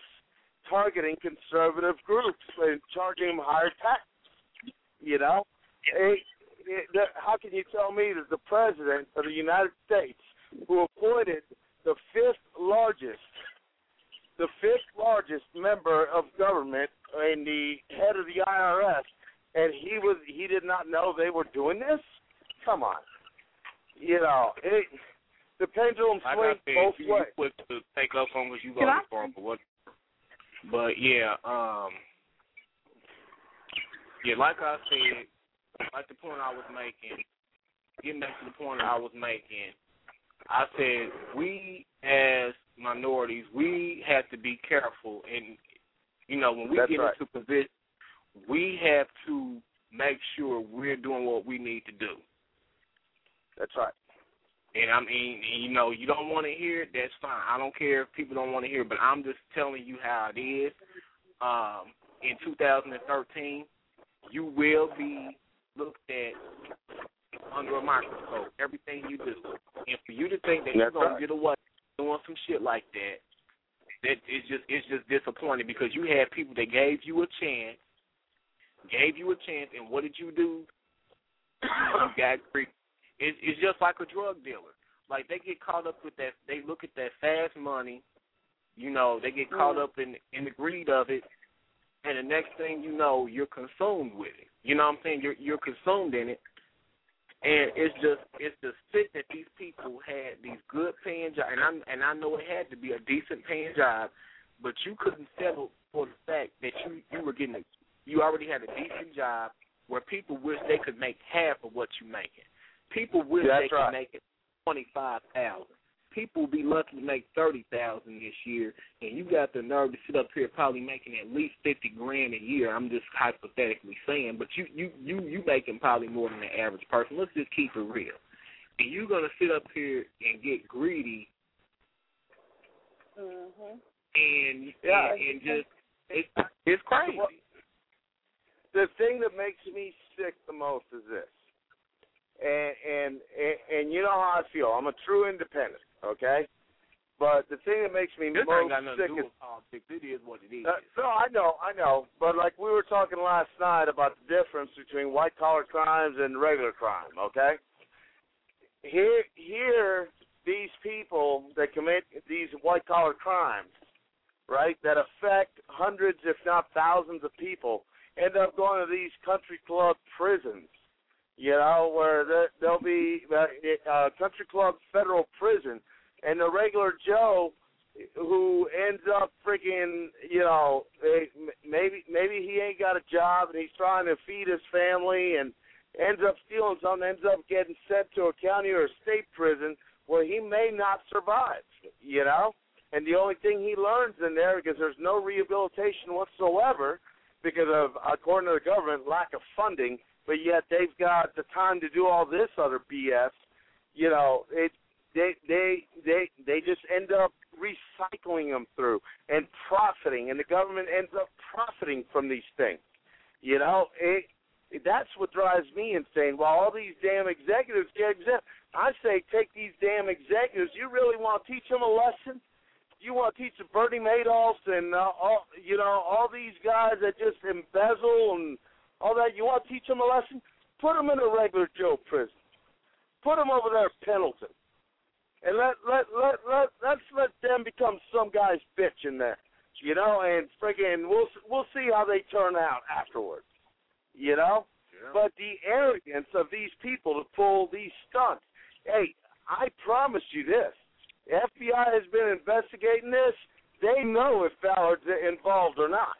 targeting conservative groups and charging them higher taxes. You know, it, it, the, how can you tell me that the president of the United States, who appointed the fifth largest the fifth largest member of government and the head of the IRS, and he was he did not know they were doing this. Come on, you know it. The pendulum like I swings said, both you, you ways. quick to take up on what you Can voted I- for, but what? But yeah, um, yeah, like I said, like the point I was making, getting back to the point I was making, I said we as minorities, we have to be careful, and you know when we That's get right. into position, we have to make sure we're doing what we need to do. That's right. And I mean, you know, you don't want to hear it. That's fine. I don't care if people don't want to hear it, but I'm just telling you how it is. Um, in 2013, you will be looked at under a microscope. Everything you do, and for you to think that you're That's gonna right. get away doing some shit like that, that it's just it's just disappointing because you had people that gave you a chance, gave you a chance, and what did you do? you got free. It's, it's just like a drug dealer. Like they get caught up with that. They look at that fast money. You know, they get caught Mm. up in in the greed of it, and the next thing you know, you're consumed with it. You know what I'm saying? You're you're consumed in it, and it's just it's just sick that these people had these good paying jobs, and I and I know it had to be a decent paying job, but you couldn't settle for the fact that you you were getting a, you already had a decent job where people wish they could make half of what you're making. People wish That's they could make it twenty five thousand. People be lucky to make thirty thousand this year, and you got the nerve to sit up here probably making at least fifty grand a year. I'm just hypothetically saying, but you you you you making probably more than the average person. Let's just keep it real. And you're gonna sit up here and get greedy Mhm. and Yeah. and, and just it's it's crazy. The thing that makes me sick the most is this, and and and, and you know how I feel. I'm a true independent, okay. But the thing that makes me This most sick is politics. It is what it is. uh, no, I know, I know. But like we were talking last night about the difference between white collar crimes and regular crime, okay? Here here these people that commit these white collar crimes, right, that affect hundreds if not thousands of people end up going to these country club prisons. You know, where there'll be uh, uh, country club federal prison and the regular Joe who ends up freaking, you know, maybe maybe he ain't got a job and he's trying to feed his family and ends up stealing something, ends up getting sent to a county or a state prison where he may not survive, you know. And the only thing he learns in there, because there's no rehabilitation whatsoever, because of, according to the government, lack of funding, but yet they've got the time to do all this other BS. You know, it they they they they just end up recycling them through and profiting, and the government ends up profiting from these things. You know, it, that's what drives me insane. While all these damn executives get exempt, I say take these damn executives. You really want to teach them a lesson? You want to teach the Bernie Madoffs and uh, all you know all these guys that just embezzle and all that? You want to teach them a lesson? Put them in a regular Joe prison. Put them over there at Pendleton and let let let let let's let them become some guy's bitch in there, you know, and friggin' we'll we'll see how they turn out afterwards, you know. But the arrogance of these people to pull these stunts. Hey, I promise you this: FBI has been investigating this. They know if Ballard's involved or not.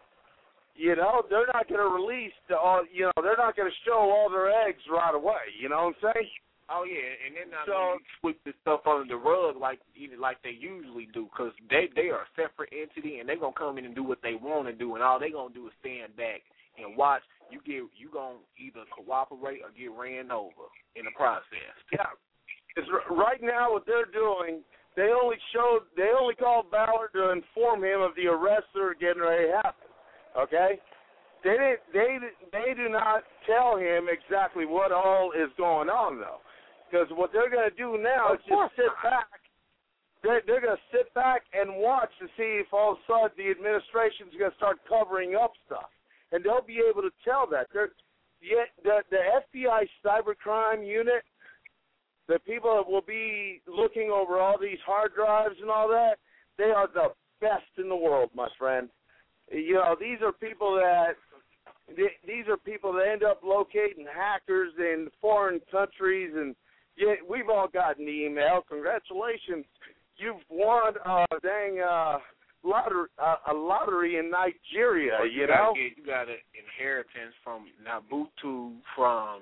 You know, they're not going to release the all. You know, they're not going to show all their eggs right away. You know what I'm saying? Oh yeah, and they're not So- gonna sweep this stuff under the rug like like they usually do, because they they are a separate entity and they're gonna come in and do what they want to do, and all they're gonna do is stand back and watch you get you gonna either cooperate or get ran over in the process. Yeah, because right now what they're doing, they only showed, they only called Ballard to inform him of the arrests that are getting ready to happen. Okay, they didn't, they they do not tell him exactly what all is going on though, because what they're going to do now Of is just sit not. back. They're, they're going to sit back and watch to see if all of a sudden the administration's going to start covering up stuff, and they'll be able to tell that. They're, the, the the FBI cybercrime unit the people that will be looking over all these hard drives and all that, they are the best in the world, my friend. You know, these are people that these are people that end up locating hackers in foreign countries, and yeah, we've all gotten the email. Congratulations, you've won a dang uh, lottery uh, a lottery in Nigeria. Or you got know, get, you got an inheritance from Nabutu from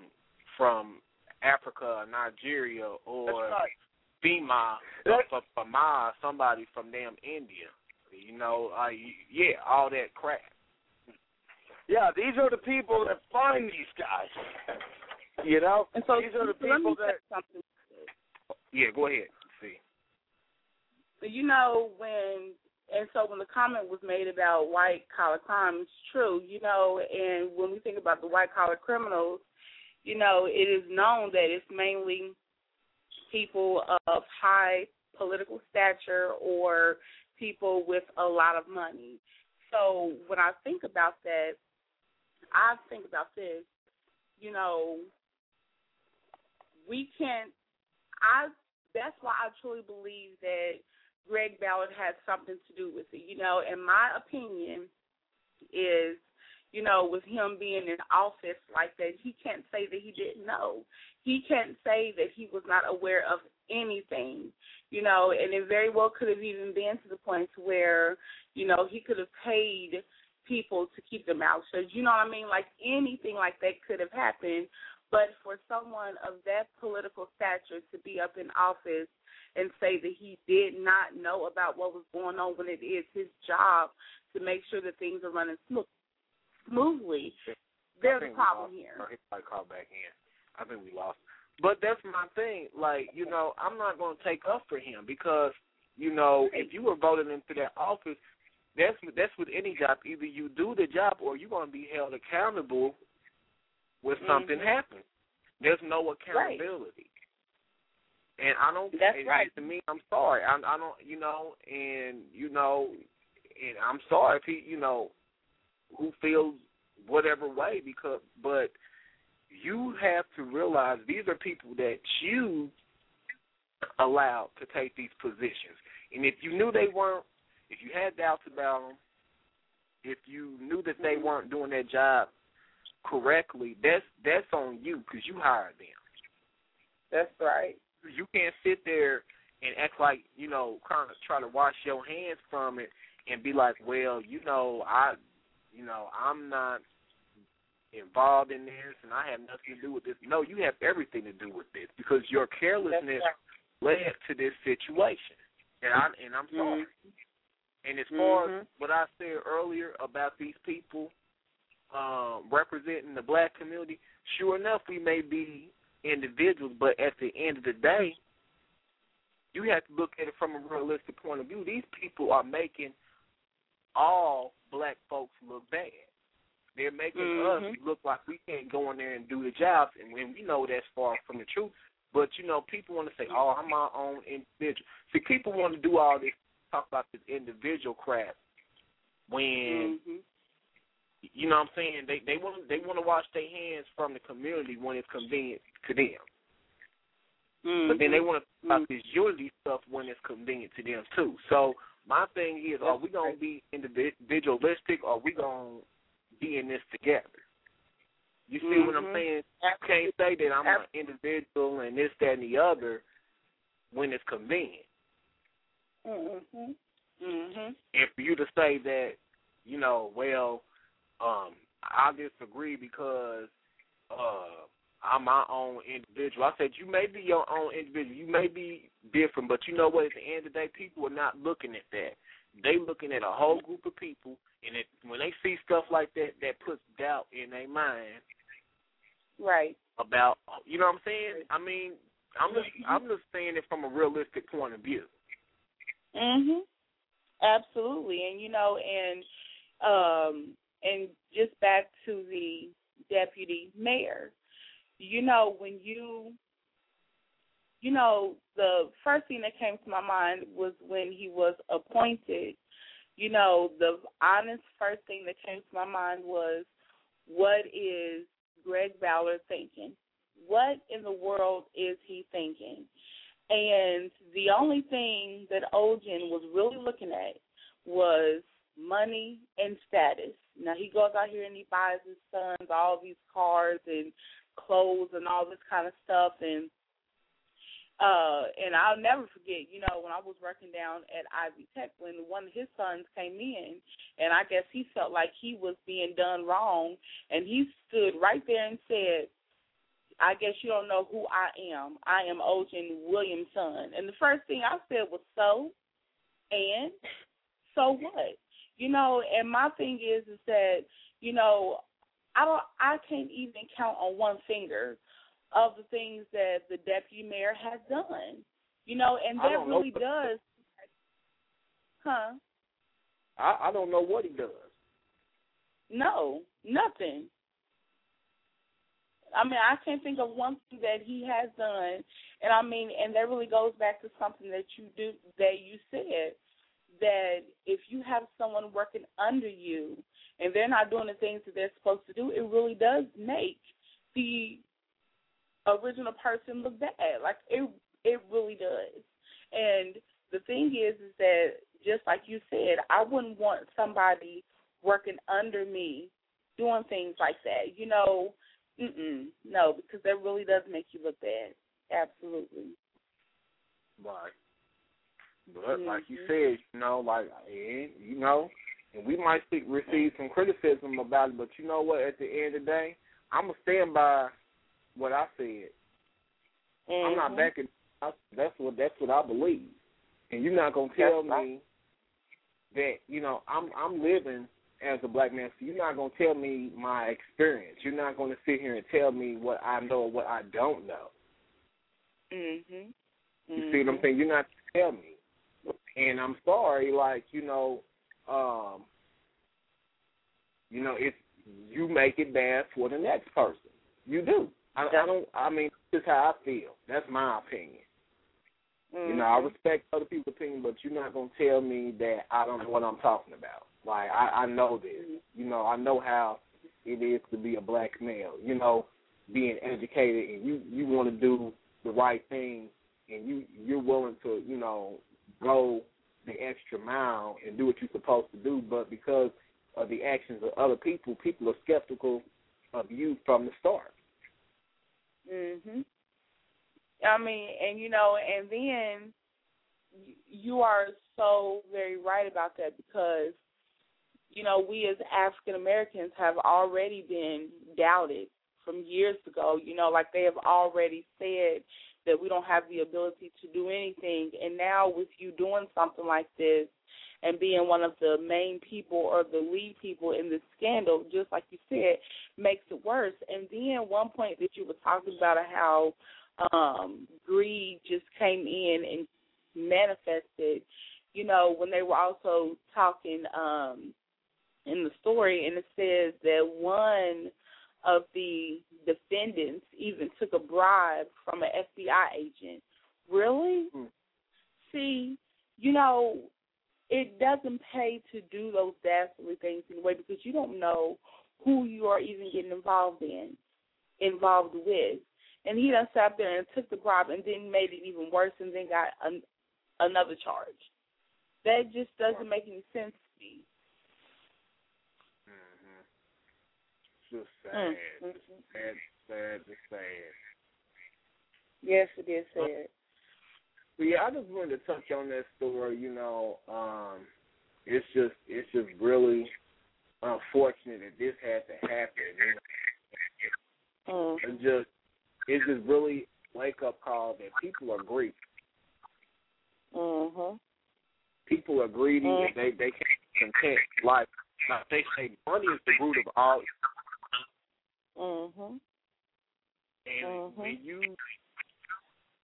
from Africa, or Nigeria, or right. FEMA, That- for FEMA, somebody from damn India. You know, uh, yeah, all that crap. Yeah, these are the people that find these guys. You know, And so these are the people that. Yeah, go ahead. See. you know when and so when the comment was made about white collar crime, it's true, you know, and when we think about the white collar criminals, you know, it is known that it's mainly people of high political stature or people with a lot of money. So when I think about that, I think about this, you know, we can't I that's why I truly believe that Greg Ballard had something to do with it. You know, in my opinion, is you know, with him being in office like that, he can't say that he didn't know. He can't say that he was not aware of anything, you know, and it very well could have even been to the point where, you know, he could have paid people to keep them out. So you know what I mean? Like anything like that could have happened. But for someone of that political stature to be up in office and say that he did not know about what was going on when it is his job to make sure that things are running smooth, smoothly, there's a problem here. He probably called back in. I think we lost. But that's my thing. Like, you know, I'm not going to take up for him because, you know, if you were voted into that office, that's that's with any job. Either you do the job or you're going to be held accountable when something Mhm. happens. There's no accountability. And I don't. That's right. To me, I'm sorry. I, I don't. You know, and you know, and I'm sorry if he, you know, who feels whatever way because, but you have to realize these are people that you allowed to take these positions, and if you knew they weren't, if you had doubts about them, if you knew that they weren't doing their job correctly, that's that's on you because you hired them That's right. you can't sit there and act like you know, kind of try to wash your hands from it and be like, well, you know, I, you know, I'm not involved in this and I have nothing to do with this. No, you have everything to do with this because your carelessness led to this situation, and I and I'm sorry. And as far as Mhm. what I said earlier about these people um, representing the black community, sure enough, we may be individuals, but at the end of the day, you have to look at it from a realistic point of view. These people are making all black folks look bad. They're making Mhm. us look like we can't go in there and do the jobs, and when we know that's far from the truth. But you know, people want to say, "Oh, I'm my own individual." See, people want to do all this, talk about this individual crap, when Mhm. you know what I'm saying they they want they want to wash their hands from the community when it's convenient to them. But then they want to talk about this unity stuff when it's convenient to them too. So my thing is, are we gonna be individualistic, or are we gonna be in this together? You see what I'm Mhm. saying? You can't say that I'm an individual and this, that, and the other when it's convenient. Mhm. Mhm. And for you to say that, you know, well, um, I disagree because uh I'm my own individual. I said you may be your own individual. You may be different, but you know what? At the end of the day, people are not looking at that. They looking at a whole group of people, and it, when they see stuff like that, that puts doubt in their mind Right. about, you know what I'm saying? I mean, I'm just I'm just saying it from a realistic point of view. Mhm. Absolutely. And you know, and um and just back to the deputy mayor. You know, when you you know, the first thing that came to my mind was when he was appointed. You know, the honest first thing that came to my mind was what is Greg Ballard thinking? What in the world is he thinking? And the only thing that Olgen was really looking at was money and status. Now he goes out here and he buys his sons all these cars and clothes and all this kind of stuff and uh and I'll never forget, you know, when I was working down at Ivy Tech when one of his sons came in and I guess he felt like he was being done wrong and he stood right there and said, I guess you don't know who I am. I am Olgen Williamson. And the first thing I said was so and so what? You know, and my thing is is that, you know, I don't I can't even count on one finger of the things that the deputy mayor has done. You know, and that know. really does. Huh? I, I don't know what he does. No, nothing. I mean, I can't think of one thing that he has done, and I mean, and that really goes back to something that you do that you said that if you have someone working under you and they're not doing the things that they're supposed to do, it really does make the original person look bad. Like it, it really does. And the thing is, is that just like you said, I wouldn't want somebody working under me doing things like that. You know, mm-mm, no, because that really does make you look bad. Absolutely. Right. But like you mm-hmm. said, you know, like you know, and we might see, receive some criticism about it, but you know what? At the end of the day, I'm gonna stand by what I said. I'm not Mhm. backing. I, that's what that's what I believe, and you're not gonna tell That's right. me that you know I'm I'm living as a black man. So you're not gonna tell me my experience. You're not gonna sit here and tell me what I know or what I don't know. Mhm. You see what I'm saying? You're not tell me. And I'm sorry, like, you know, um you know, if you make it bad for the next person. You do. I, I don't I mean, this is how I feel. That's my opinion. You know, I Mhm. respect other people's opinion, but you're not gonna tell me that I don't know what I'm talking about. Like I, I know this. You know, I know how it is to be a black male. You know, being educated and you you want to do the right thing and you you're willing to you know go the extra mile and do what you're supposed to do, but because of the actions of other people, people are skeptical of you from the start. Mhm. I mean, and you know, and then you are so very right about that because you know we as African Americans have already been doubted from years ago. You know, like they have already said that we don't have the ability to do anything, and now with you doing something like this and being one of the main people or the lead people in this scandal, just like you said, makes it worse. And then one point that you were talking about how um greed just came in and manifested, you know, when they were also talking um in the story and it says that one of the defendants even took a bribe from an FBI agent. Really? See, you know, it doesn't pay to do those dastardly things anyway because you don't know who you are even getting involved in, involved with. And he done sat there and took the bribe and then made it even worse and then got an, another charge. That just doesn't make any sense to me. Just sad. Mm, Just sad, sad, just sad. Yes, it is sad. But yeah, I just wanted to touch on that story. You know, um, it's just it's just really unfortunate that this had to happen. You know? Mm. It just it's just really wake up call that people are greedy. Mhm. People are greedy Mm. and they they can't be content. Like like they say, money is the root of all. Mhm. And Mhm. when you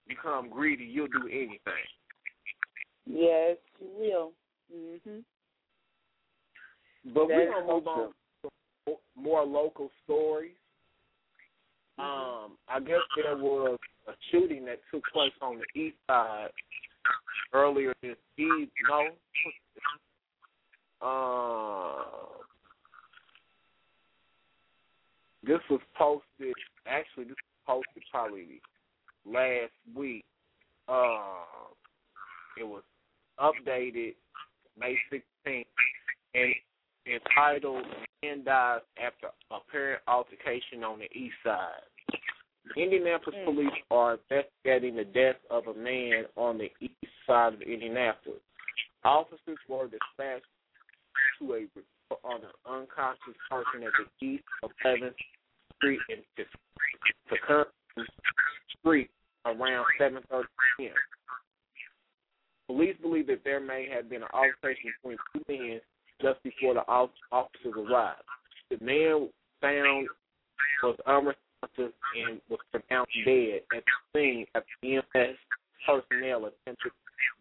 become greedy, you'll do anything. Yes, you will. Mhm. But That we're gonna move on to more local stories. Um, I guess there was a shooting that took place on the east side earlier this eve. No, uh, this was posted. Actually, this was posted probably last week. Uh, it was updated May 16th and entitled "Man Dies After Apparent Altercation on the East Side." Indianapolis Mm. police are investigating the death of a man on the east side of Indianapolis. Officers were dispatched to a report on an unconscious person at the east of 11th Street and Tacoma Street around 7:30 p.m. Police believe that there may have been an altercation between two men just before the officers arrived. The man found was unresponsive and was pronounced dead at the scene after EMS personnel attempted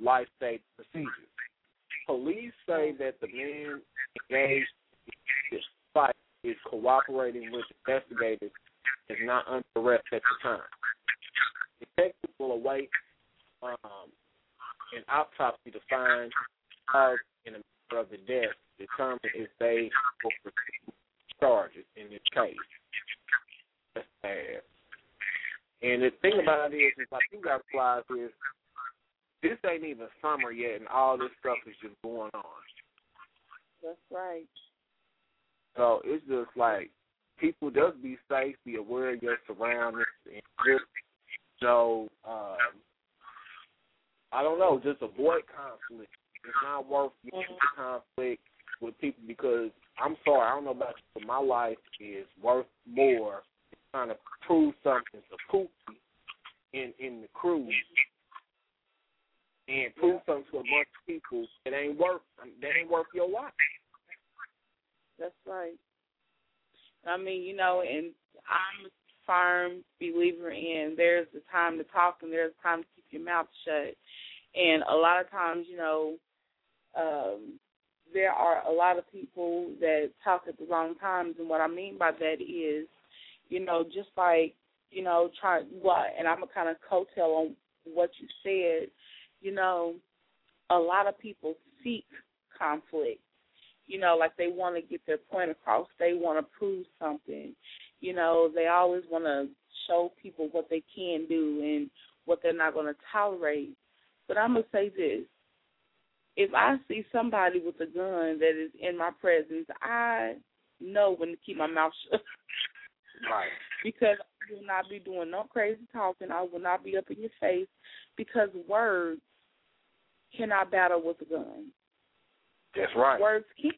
life-saving procedures. Police say that the man engaged in this fight is cooperating with investigators and is not under arrest at the time. Detectives will await um, an autopsy to find cause and of the death to determine if they will pursue charges in this case. That's bad. And the thing about it is, is you got to realize is this ain't even summer yet, and all this stuff is just going on. That's right. So it's just like people just be safe, be aware of your surroundings, and just so um, I don't know, just avoid conflict. It's not worth getting into conflict with people because I'm sorry, I don't know about you, but my life is worth more than trying to prove something to Pookie in in the crew and prove something to a bunch of people that ain't worth that ain't worth your life. That's right. I mean, you know, and I'm firm believer in there's a time to talk and there's a time to keep your mouth shut. And a lot of times, you know, um, there are a lot of people that talk at the wrong times, and what I mean by that is, you know, just like you know, try what, and I'm gonna kind of coattail on what you said. You know, a lot of people seek conflict. You know, like they want to get their point across. They want to prove something. You know, they always want to show people what they can do and what they're not going to tolerate. But I'm gonna say this: if I see somebody with a gun that is in my presence, I know when to keep my mouth shut. Right. because I will not be doing no crazy talking. I will not be up in your face because words cannot battle with a gun. That's right. Words can't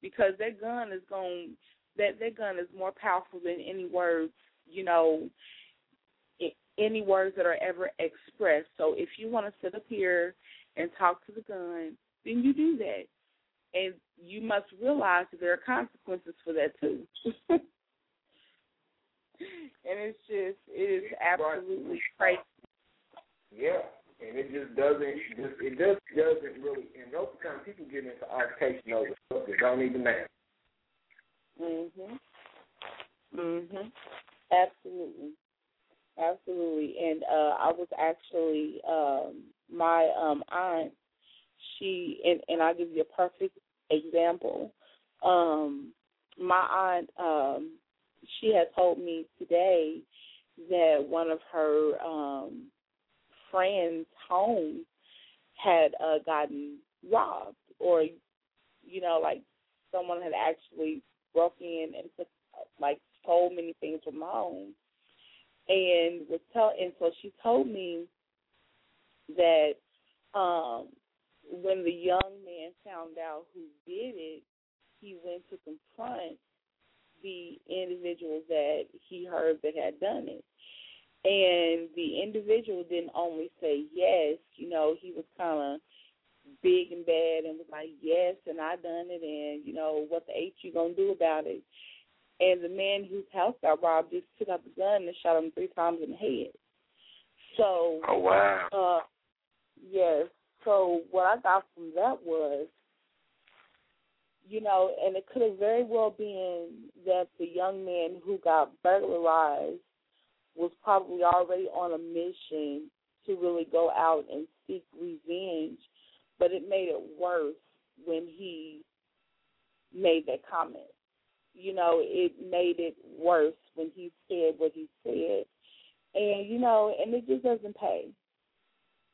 because that gun is going that that gun is more powerful than any words you know any words that are ever expressed. So if you want to sit up here and talk to the gun, then you do that. And you must realize that there are consequences for that too. and it's just it is absolutely crazy. Yeah, and it just doesn't. Just, it just doesn't really. And most of people get into altercation over stuff that don't even matter. Mhm. Mhm. Absolutely. Absolutely. And uh I was actually um my um aunt she and, and I'll give you a perfect example. Um my aunt um she had told me today that one of her um friends' homes had uh gotten robbed or you know, like someone had actually broke in and took like stole many things from home and was tell and so she told me that um when the young man found out who did it, he went to confront the individual that he heard that had done it. And the individual didn't only say yes, you know, he was kind of big and bad and was like, yes, and I done it, and, you know, what the H you to do about it? And the man whose house got robbed just took out the gun and shot him three times in the head. So, Oh wow. uh, yes. So what I got from that was, you know, and it could have very well been that the young man who got burglarized was probably already on a mission to really go out and seek revenge, but it made it worse when he made that comment. You know, it made it worse when he said what he said. And, you know, and it just doesn't pay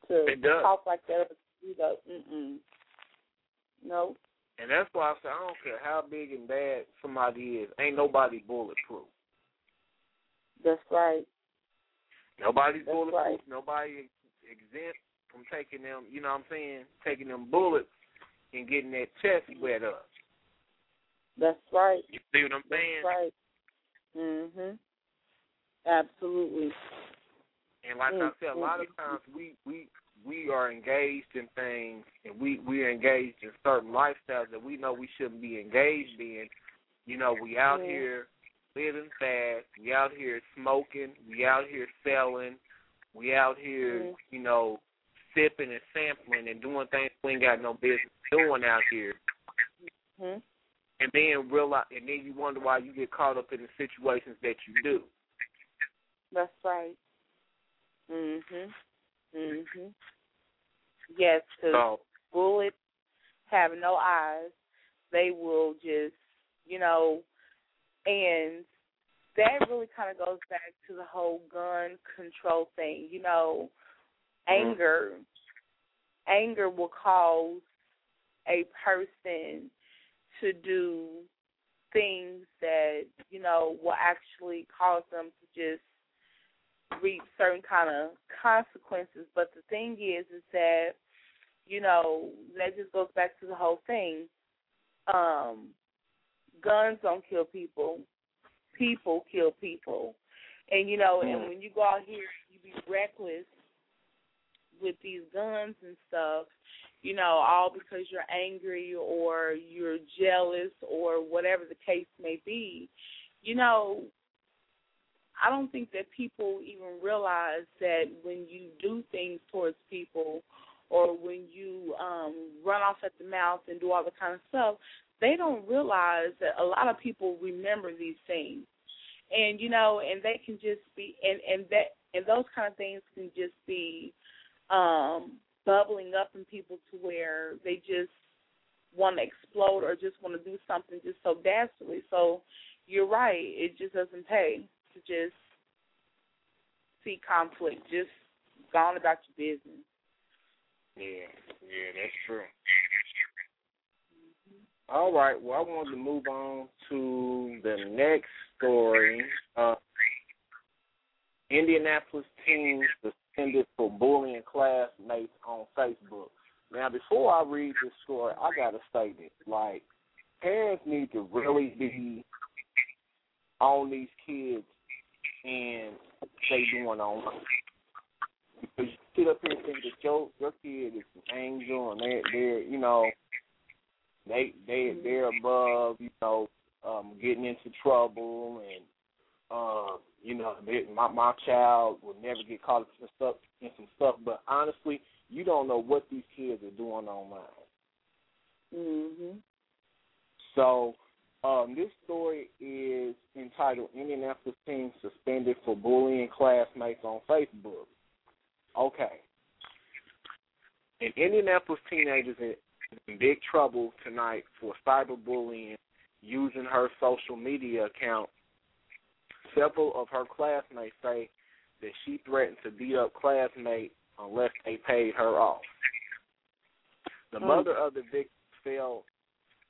to talk like that. You go, mm-mm. No. And that's why I say I don't care how big and bad somebody is. Ain't nobody bulletproof. That's right. Nobody's That's bulletproof. right. Nobody exempt from taking them. You know what I'm saying? Taking them bullets and getting that chest wet up. That's right. You see what I'm saying? That's right. Mhm. Absolutely. And like I said, a lot of Mhm. times we we we are engaged in things, and we we are engaged in certain lifestyles that we know we shouldn't be engaged in. You know, we out Mhm. here living fast. We out here smoking. We out here selling. We out here, Mhm. you know, sipping and sampling and doing things we ain't got no business doing out here. Mhm. And then realize, and then you wonder why you get caught up in the situations that you do. That's right. Mhm. Mhm. Yes, because So, bullets have no eyes. They will just, you know, and that really kind of goes back to the whole gun control thing. You know, anger, anger will cause a person to do things that you know will actually cause them to just reap certain kind of consequences. But the thing is, is that you know that just goes back to the whole thing. Um, guns don't kill people; people kill people. And you know, and when you go out here, you be reckless with these guns and stuff. You know, all because you're angry or you're jealous or whatever the case may be. You know, I don't think that people even realize that when you do things towards people or when you um run off at the mouth and do all the kind of stuff, they don't realize that a lot of people remember these things. And you know, and they can just be and and that and those kind of things can just be um bubbling up in people to where they just want to explode or just want to do something just so dastardly. So you're right. It just doesn't pay to just see conflict. Just go on about your business. yeah, yeah, that's true. All right. Well, I wanted to move on to the next story. Uh, Indianapolis teen suspended for bullying classmates on Facebook. Now, before I read this story, I got to say this: like, parents need to really be on these kids and they doing online. Because you sit up here and think that your your kid is an angel and they they're you know they they they're above you know um getting into trouble and um you know they, my my child will never get caught up in stuff in some stuff but honestly you don't know what these kids are doing online Mhm. so um this story is entitled Indianapolis teen suspended for bullying classmates on Facebook okay an Indianapolis teenager is in big trouble tonight for cyberbullying using her social media account. Several of her classmates say that she threatened to beat up classmates unless they paid her off. The Mm. mother of the victim fell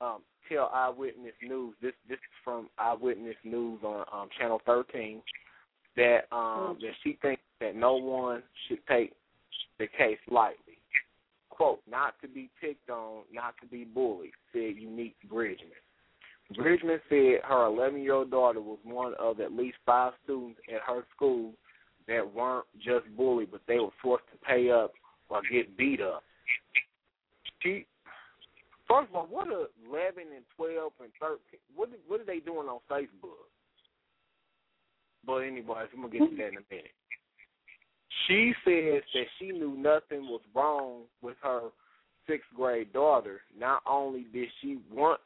um, tell Eyewitness News. This this is from Eyewitness News on um, Channel 13 that um, that she thinks that no one should take the case lightly. Quote, not to be picked on, not to be bullied, said Unique Bridgman. Bridgman said her 11 year old daughter was one of at least five students at her school that weren't just bullied, but they were forced to pay up or get beat up. She, first of all, what are 11 and 12 and 13? What, what are they doing on Facebook? But anyways, I'm to get to that in a minute. She says that she knew nothing was wrong with her sixth grade daughter. Not only did she want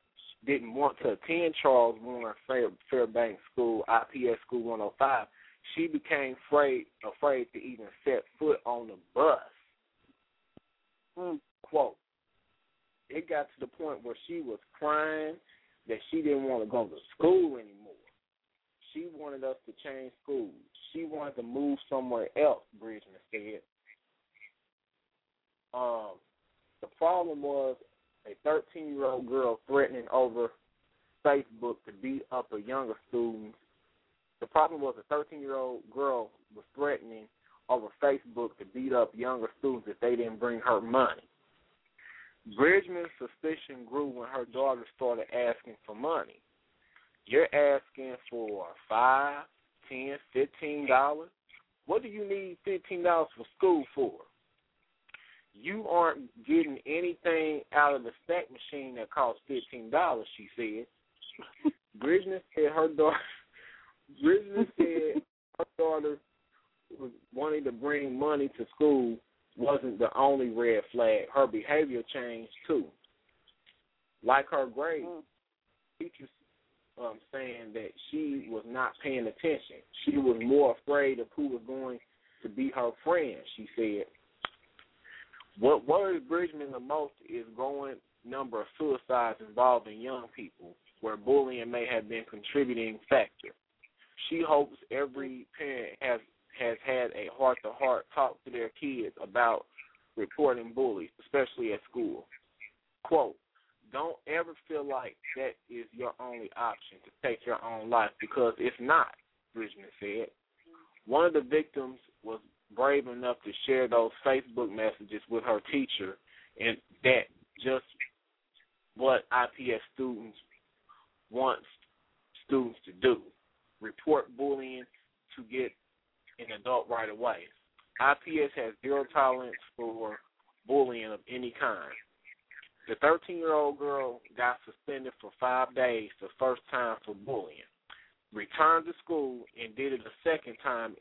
didn't want to attend Charles Warren Fair, Fairbanks School, IPS School 105, she became afraid afraid to even set foot on the bus. Mm. Quote. It got to the point where she was crying that she didn't want to go to school anymore. She wanted us to change schools. She wanted to move somewhere else, Bridgman said. Um, the problem was a 13 year old girl threatening over Facebook to beat up a younger student. The problem was a 13 year old girl was threatening over Facebook to beat up younger students if they didn't bring her money. Bridgman's suspicion grew when her daughter started asking for money. You're asking for five, ten, fifteen dollars. What do you need fifteen dollars for school for? You aren't getting anything out of the snack machine that costs fifteen dollars, she said. Bridgman said her daughter Bridgman said her daughter was wanting to bring money to school wasn't the only red flag. Her behavior changed too. Like her grades, Mm. teachers um, saying that she was not paying attention. She was more afraid of who was going to be her friend. She said, "What worries Bridgman the most is growing number of suicides involving young people, where bullying may have been contributing factor. She hopes every parent has has had a heart to heart talk to their kids about reporting bullies, especially at school. Quote, don't ever feel like that is your only option to take your own life because it's not, Bridgman said. One of the victims was brave enough to share those Facebook messages with her teacher and that just what IPS students wants students to do. Report bullying to get an adult right away. IPS has zero tolerance for bullying of any kind. The 13 year old girl got suspended for five days the first time for bullying, returned to school and did it a second time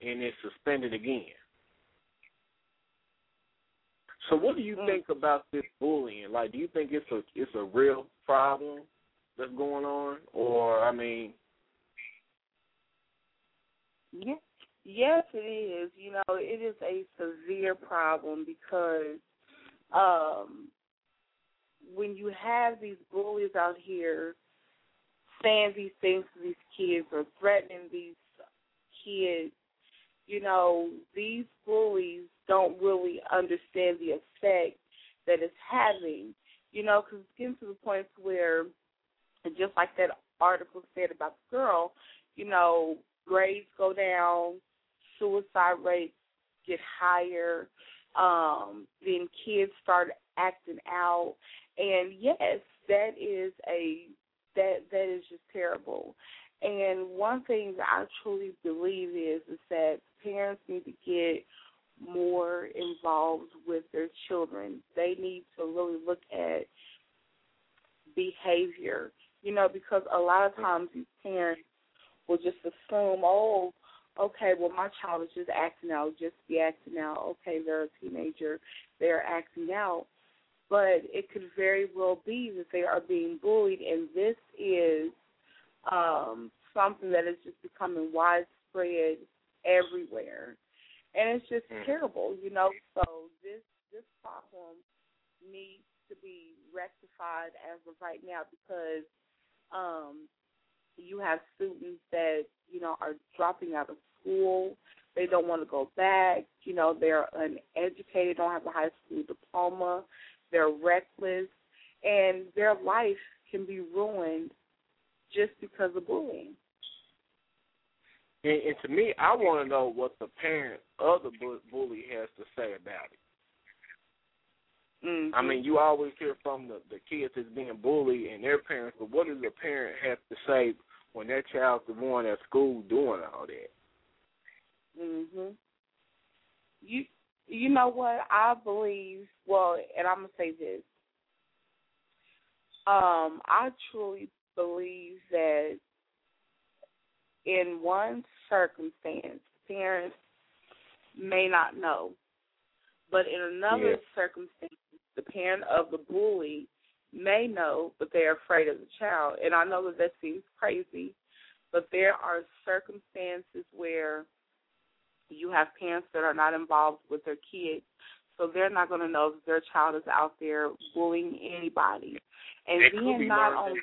and is suspended again. So what do you think about this bullying? Like do you think it's a it's a real problem that's going on? Or I mean Yeah. Yes, it is. You know, it is a severe problem because um when you have these bullies out here saying these things to these kids or threatening these kids, you know, these bullies don't really understand the effect that it's having. You know, because it's getting to the point where, just like that article said about the girl, you know, grades go down, suicide rates get higher, um, then kids start acting out, and yes, that is a that that is just terrible. And one thing that I truly believe is is that parents need to get more involved with their children. They need to really look at behavior, you know, because a lot of times these parents will just assume, oh, okay, well my child is just acting out, just be acting out. Okay, they're a teenager, they're acting out. But it could very well be that they are being bullied and this is um something that is just becoming widespread everywhere. And it's just terrible, you know. So this this problem needs to be rectified as of right now because um you have students that, you know, are dropping out of school. They don't want to go back. You know, they're uneducated, don't have a high school diploma. They're reckless. And their life can be ruined just because of bullying. and, and to me, I want to know what the parent of the bully has to say about it. Mm-hmm. I mean, you always hear from the the kids that's being bullied and their parents, but what does the parent have to say when their child's the one at school doing all that? Mhm. You you know what? I believe well, and I'm gonna say this. Um, I truly believe that in one circumstance, parents may not know, but in another Yeah. circumstance, the parent of the bully may know, but they're afraid of the child. And I know that that seems crazy, but there are circumstances where you have parents that are not involved with their kids, so they're not going to know that their child is out there bullying anybody. And It then not only.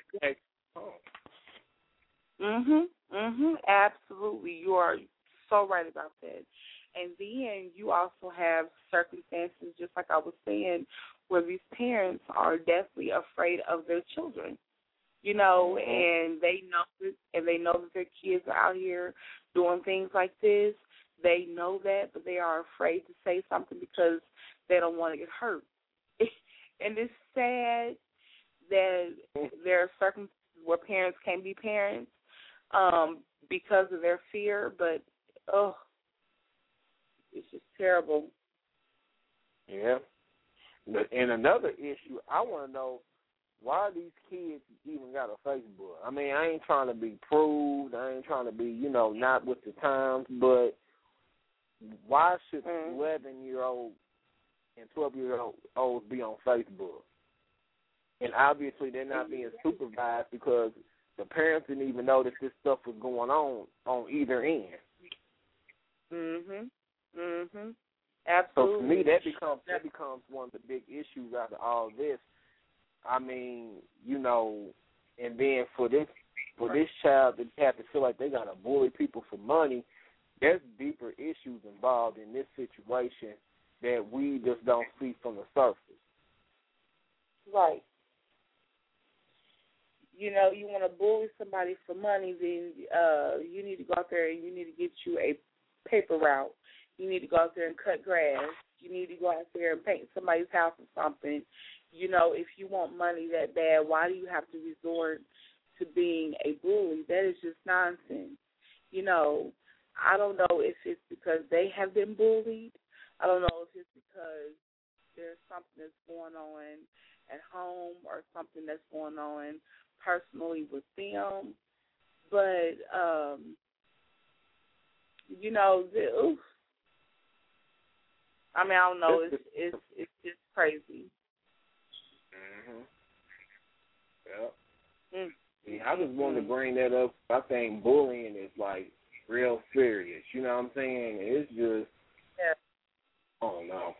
Mhm. Mhm. Absolutely. You are so right about that. And then you also have circumstances, just like I was saying, where these parents are definitely afraid of their children. You know, Mhm. and they know that, and they know that their kids are out here doing things like this. They know that, but they are afraid to say something because they don't want to get hurt. and it's sad that there are circumstances where parents can't be parents um, because of their fear, but oh, it's just terrible. Yeah. But and another issue, I want to know why these kids even got a Facebook. I mean, I ain't trying to be proved. I ain't trying to be, you know, not with the times, but why should Mm. eleven year old and twelve year old olds be on Facebook? And obviously they're not being supervised because the parents didn't even know that this stuff was going on on either end. Mhm. Mhm. Absolutely. So for me, that becomes that becomes one of the big issues out of all this. I mean, you know, and then for this for this child to have to feel like they gotta bully people for money, there's deeper issues involved in this situation that we just don't see from the surface. Right. You know, you want to bully somebody for money, then uh you need to go out there and you need to get you a paper route. You need to go out there and cut grass. You need to go out there and paint somebody's house or something. You know, if you want money that bad, why do you have to resort to being a bully? That is just nonsense. You know, I don't know if it's because they have been bullied. I don't know if it's because there's something that's going on at home or something that's going on personally with them. But um you know, the, oof. I mean, I don't know. It's it's it's just crazy. Mhm. Yep. Mm. Yeah, I just wanted to bring that up. I think bullying is like real serious. You know what I'm saying? It's just Yeah. I don't know.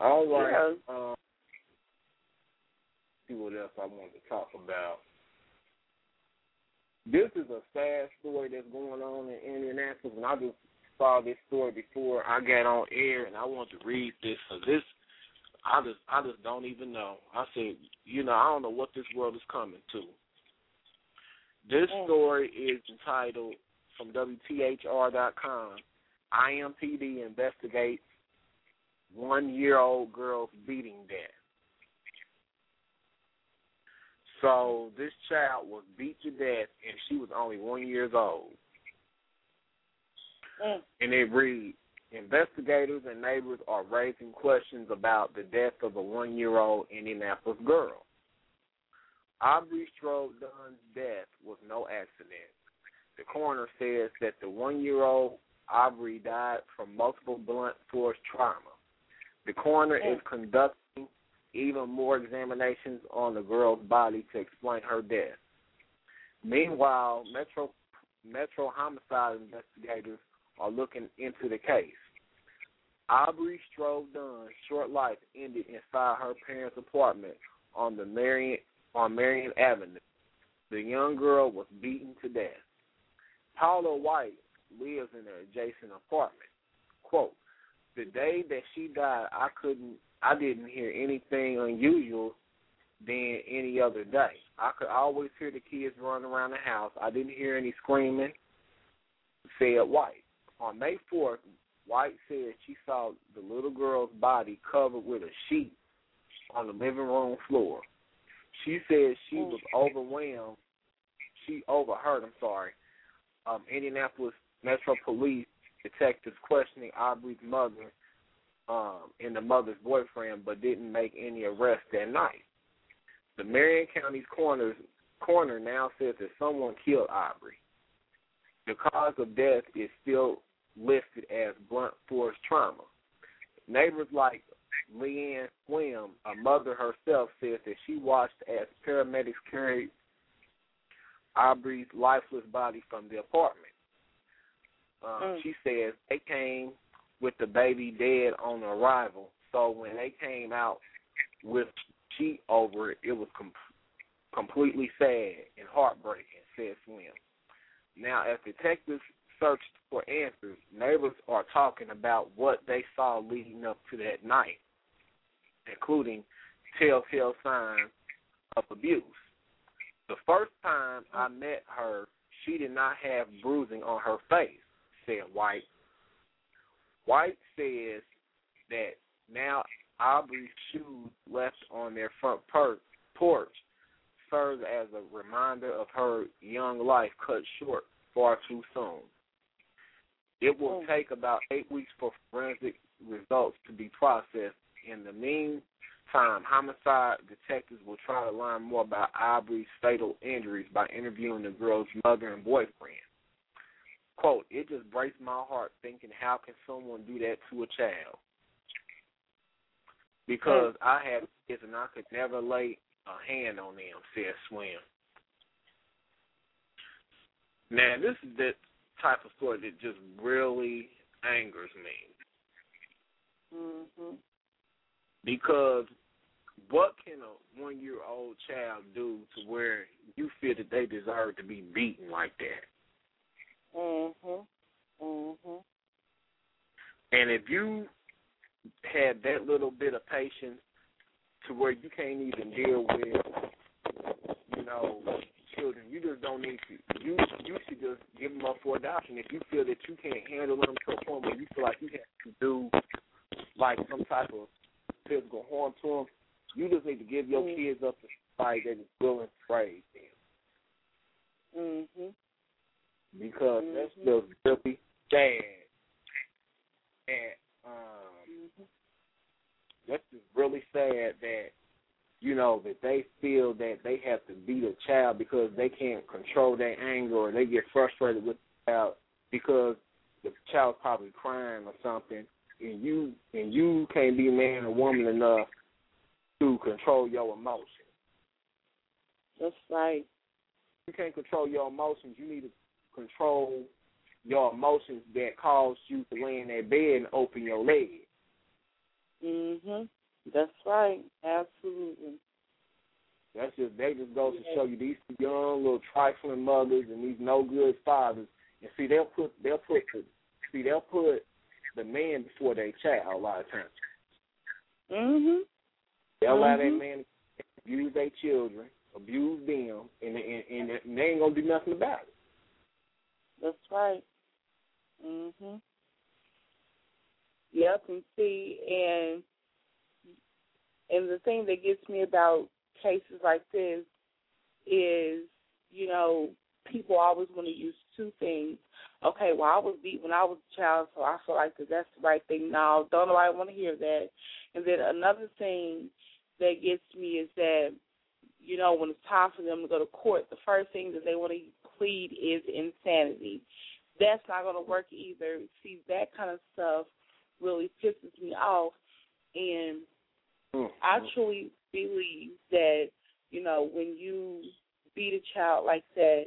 All right. Um, see what else I wanted to talk about. This is a sad story that's going on in Indianapolis, and I just saw this story before I got on air, and I want to read this. So this, I just, I just don't even know. I said, you know, I don't know what this world is coming to. This Mm. story is entitled from WTHR.com. IMPD investigates one-year-old girl's beating death. So this child was beat to death, and she was only one years old. Mm. And it reads, investigators and neighbors are raising questions about the death of a one-year-old Indianapolis girl. Aubrey Strode Dunn's death was no accident. The coroner says that the one-year-old Aubrey died from multiple blunt force trauma. The coroner is conducting even more examinations on the girl's body to explain her death. Meanwhile, Metro Metro homicide investigators are looking into the case. Aubrey Strode Dunn's short life ended inside her parents' apartment on the Marion on Marion Avenue. The young girl was beaten to death. Paula White lives in an adjacent apartment. Quote, the day that she died I couldn't I didn't hear anything unusual than any other day. I could always hear the kids running around the house. I didn't hear any screaming, said White. On May 4th, White said she saw the little girl's body covered with a sheet on the living room floor. She said she was overwhelmed. She overheard, I'm sorry, um, Indianapolis Metro Police detectives questioning Aubrey's mother um, and the mother's boyfriend, but didn't make any arrests that night. The Marion County's coroner, coroner now says that someone killed Aubrey. The cause of death is still listed as blunt force trauma. Neighbors like Leanne Swim, a mother herself, says that she watched as paramedics carried Aubrey's lifeless body from the apartment. Um, Mm. She says they came with the baby dead on arrival, so when they came out with sheet over it, it was com- completely sad and heartbreaking, said Slim. Now, as detectives searched for answers, neighbors are talking about what they saw leading up to that night, including telltale signs of abuse. The first time I met her, she did not have bruising on her face, said White. White says that now Aubrey's shoes left on their front per- porch serves as a reminder of her young life cut short far too soon. It will oh. take about eight weeks for forensic results to be processed. In the meantime, homicide detectives will try to learn more about Aubrey's fatal injuries by interviewing the girl's mother and boyfriend. Quote, it just breaks my heart thinking how can someone do that to a child? Because I have kids and I could never lay a hand on them, said Swim. Now this is the type of story that just really angers me. Mhm. Because what can a one year old child do to where you feel that they deserve to be beaten like that? Mhm. Mhm. And if you had that little bit of patience to where you can't even deal with, you know, children, you just don't need to. You you should just give them up for adoption. If you feel that you can't handle them to a point where you feel like you have to do like some type of physical harm to them, you just need to give your Mhm. kids up to somebody that is willing to raise them. Mhm. Because that's Mhm. just really sad. And um, Mhm. that's just really sad that you know that they feel that they have to beat a child because they can't control their anger or they get frustrated with the child because the child's probably crying or something, and you and you can't be man or woman enough to control your emotions. That's right. you can't control your emotions, you need to control your emotions that cause you to lay in that bed and open your leg. Mhm. That's right. Absolutely. That's just they just goes to show you these young little trifling mothers and these no good fathers. And see they'll put they'll put the see they'll put the man before their child a lot of times. Mhm. They'll allow that Mhm. man to abuse their children, abuse them, and and, and they ain't gonna do nothing about it. That's right. Mhm. Yep, and see, and and the thing that gets me about cases like this is, you know, people always want to use two things. Okay, well, I was beat when I was a child, so I feel like that that's the right thing. No, don't nobody want to hear that. And then another thing that gets me is that, you know, when it's time for them to go to court, the first thing that they want to plead is insanity. That's not going to work either. See, that kind of stuff really pisses me off. And mm-hmm. I truly believe that, you know, when you beat a child like that,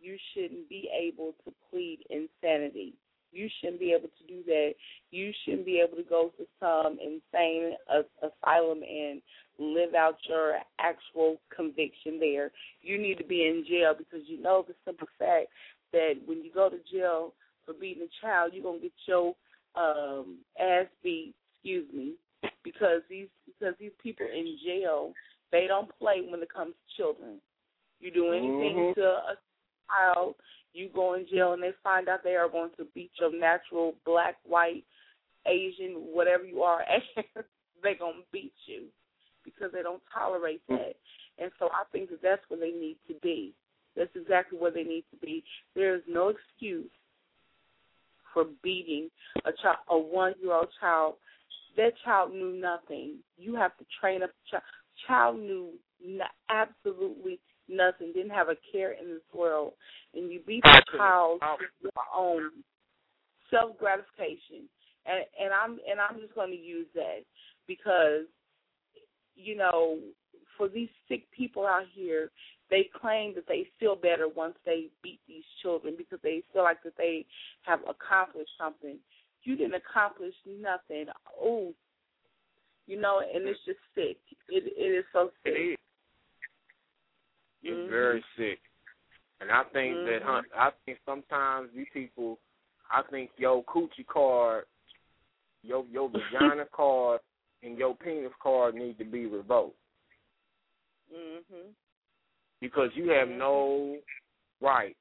you shouldn't be able to plead insanity. You shouldn't be able to do that. You shouldn't be able to go to some insane asylum and live out your actual conviction there. You need to be in jail because you know the simple fact that when you go to jail for beating a child, you're gonna get your um, ass beat. Excuse me, because these because these people in jail they don't play when it comes to children. You do anything Mhm. to a child, you go in jail and they find out they are going to beat your natural black, white, Asian, whatever you are, they're going to beat you because they don't tolerate hmm. that. And so I think that that's where they need to be. That's exactly where they need to be. There is no excuse for beating a child, a one-year-old child. That child knew nothing. You have to train up a child. Child knew n- absolutely nothing. Didn't have a care in this world, and you beat the child oh. for your own self gratification. And and I'm and I'm just going to use that because you know for these sick people out here, they claim that they feel better once they beat these children because they feel like that they have accomplished something. You didn't accomplish nothing. Oh, you know, and it's just sick. It it is so sick. It is. It's Mhm. very sick. And I think that huh. I think sometimes these people I think your coochie card, your your vagina card and your penis card need to be revoked. Mhm. Because you have no right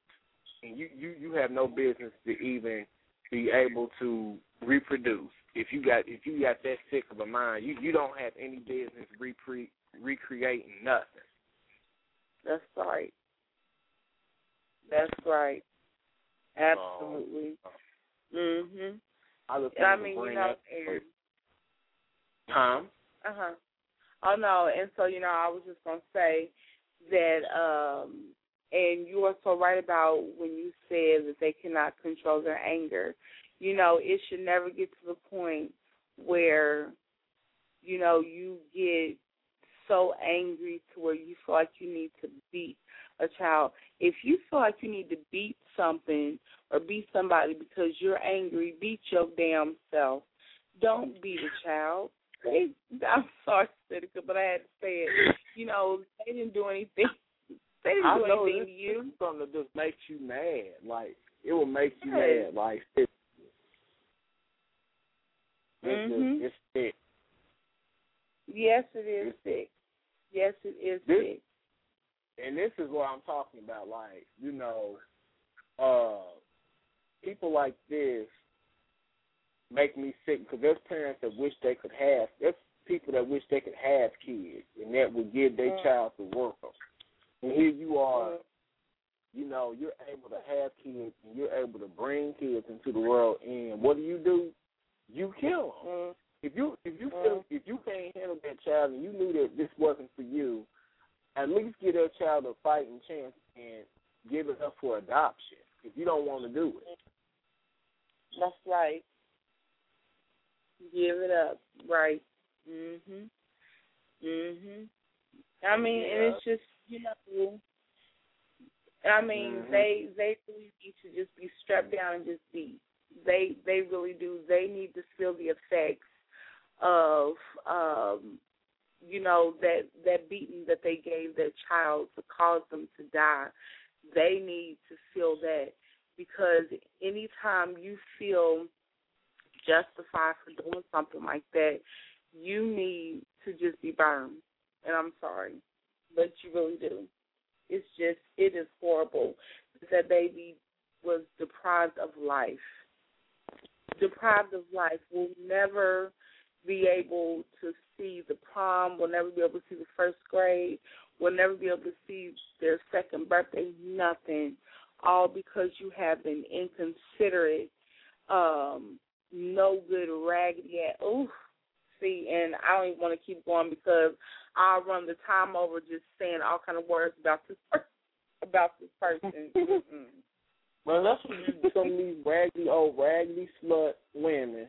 and you, you, you have no business to even be able to reproduce. If you got if you got that sick of a mind, you, you don't have any business repre- recreating nothing. That's right. That's right. Absolutely. Mhm. I I mean, you know, and Tom. uh huh. Oh no, and so you know, I was just gonna say that um and you are so right about when you said that they cannot control their anger. You know, it should never get to the point where, you know, you get so angry to where you feel like you need to beat a child. If you feel like you need to beat something or beat somebody because you're angry, beat your damn self. Don't beat a child. They, I'm sorry, Senica, but I had to say it. You know, they didn't do anything. They didn't I do know anything this, to you. something that just makes you mad. Like it will make you mad. Like it, it's, Mhm. just, it's sick. Yes, it is sick. Yes, it is This- sick. and this is what I'm talking about. Like, you know, uh, people like this make me sick because there's parents that wish they could have. There's people that wish they could have kids and that would give their Mm. child the world. And here you are, Mm. you know, you're able to have kids and you're able to bring kids into the world. And what do you do? You kill them. Mm. If you if you feel Mm. if you can't handle that child and you knew that this wasn't for you, at least give that child a fighting chance and give it up for adoption. If you don't want to do it, That's right. Give it up. Right. Mhm. Mhm. I mean, and it's just you know. I mean, Mhm. they they really need to just be strapped down and just be. They they really do. They need to feel the effects of um you know that that beating that they gave their child to cause them to die. They need to feel that because anytime you feel justified for doing something like that, you need to just be burned. And I'm sorry, but you really do. It's just it is horrible that baby was deprived of life. Deprived of life will never be able to see the prom, will never be able to see the first grade, will never be able to see their second birthday, nothing. All because you have been inconsiderate, um, no good raggedy at oof. See, and I don't even want to keep going because I'll run the time over just saying all kind of words about this per- about this person. Well, that's what you, some of these raggedy old raggedy slut women.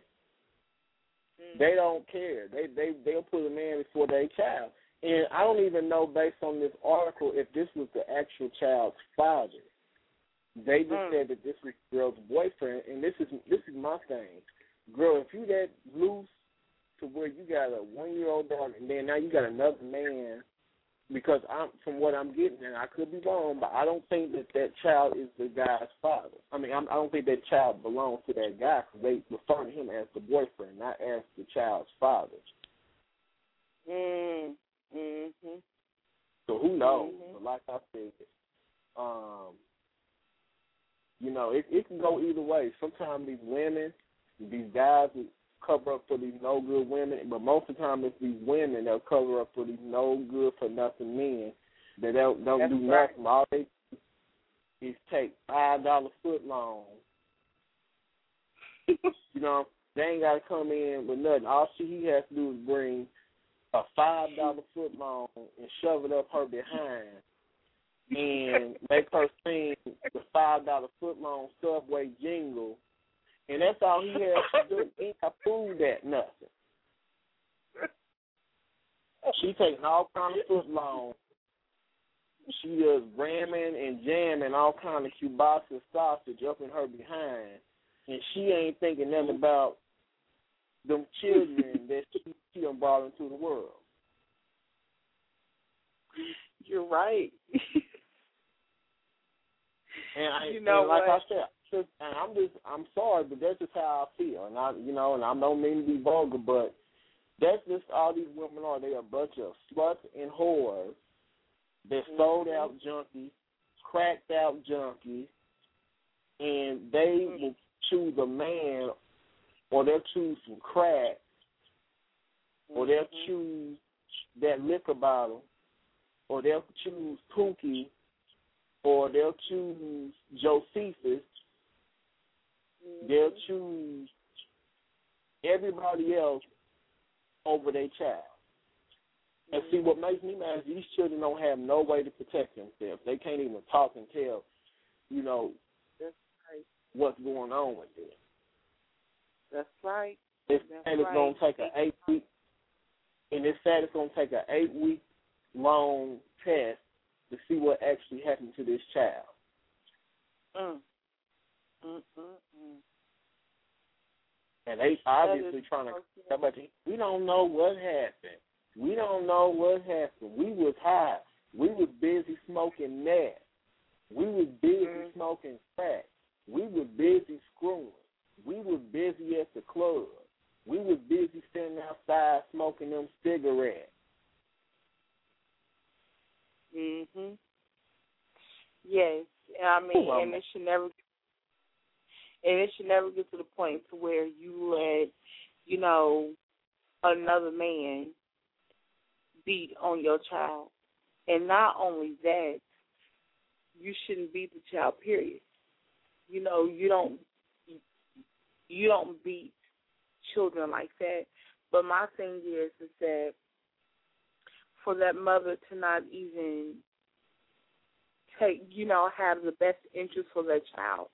Mm. They don't care. They they they'll put a man before their child. And I don't even know based on this article if this was the actual child's father. They just Mm. said that this was girl's boyfriend, and this is this is my thing, girl. If you that loose to where you got a one year old daughter, and then now you got another man, because I'm from what I'm getting, and I could be wrong, but I don't think that that child is the guy's father. I mean, I'm, I don't think that child belongs to that guy because they refer to him as the boyfriend, not as the child's father. Mm. Mhm. So who knows? Mhm. But like I said, um, you know, it it can go either way. Sometimes these women, these guys cover up for these no good women, but most of the time it's these women that cover up for these no good for nothing men that don't don't That's do right. nothing. All they do is take five dollar foot long. You know, they ain't gotta come in with nothing. All she he has to do is bring a five dollar foot long and shove it up her behind and make her sing the five dollar foot long subway jingle and that's all he has to do. He ain't got prove that nothing. She taking all kind of foot long. She is ramming and jamming all kind of kielbasa sausage up in her behind, and she ain't thinking nothing about them children that she, she done brought into the world. You're right. And I, You know and like what? I said, just, and I'm just, I'm sorry, but that's just how I feel. And I, you know, and I don't mean to be vulgar, but that's just all these women are. They are a bunch of sluts and whores. They're mm-hmm. sold out junkies, cracked out junkies, and they mm-hmm. will choose a man, or they'll choose some crack, or they'll mm-hmm. choose that liquor bottle, or they'll choose Pookie, or they'll choose Josephus. They'll choose everybody else over their child. And see, what makes me mad is these children don't have no way to protect themselves. They can't even talk and tell, you know, That's right. what's going on with them. That's right. It's That's and it's right. gonna take an eight week, and it's sad it's gonna take an eight week long test to see what actually happened to this child. Mm. Mm, mm, mm. And they obviously trying to. we don't know what happened. We don't know what happened. We was high. We was busy smoking meth. We was busy Mhm. smoking crack. We was busy screwing. We was busy at the club. We was busy standing outside smoking them cigarettes. Mhm. Yes, I mean, Ooh, and it should never, and it should never get to the point to where you let, you know, another man beat on your child, and not only that, you shouldn't beat the child. Period. You know, you don't, you don't beat children like that. But my thing is, is that for that mother to not even take, you know, have the best interest for that child.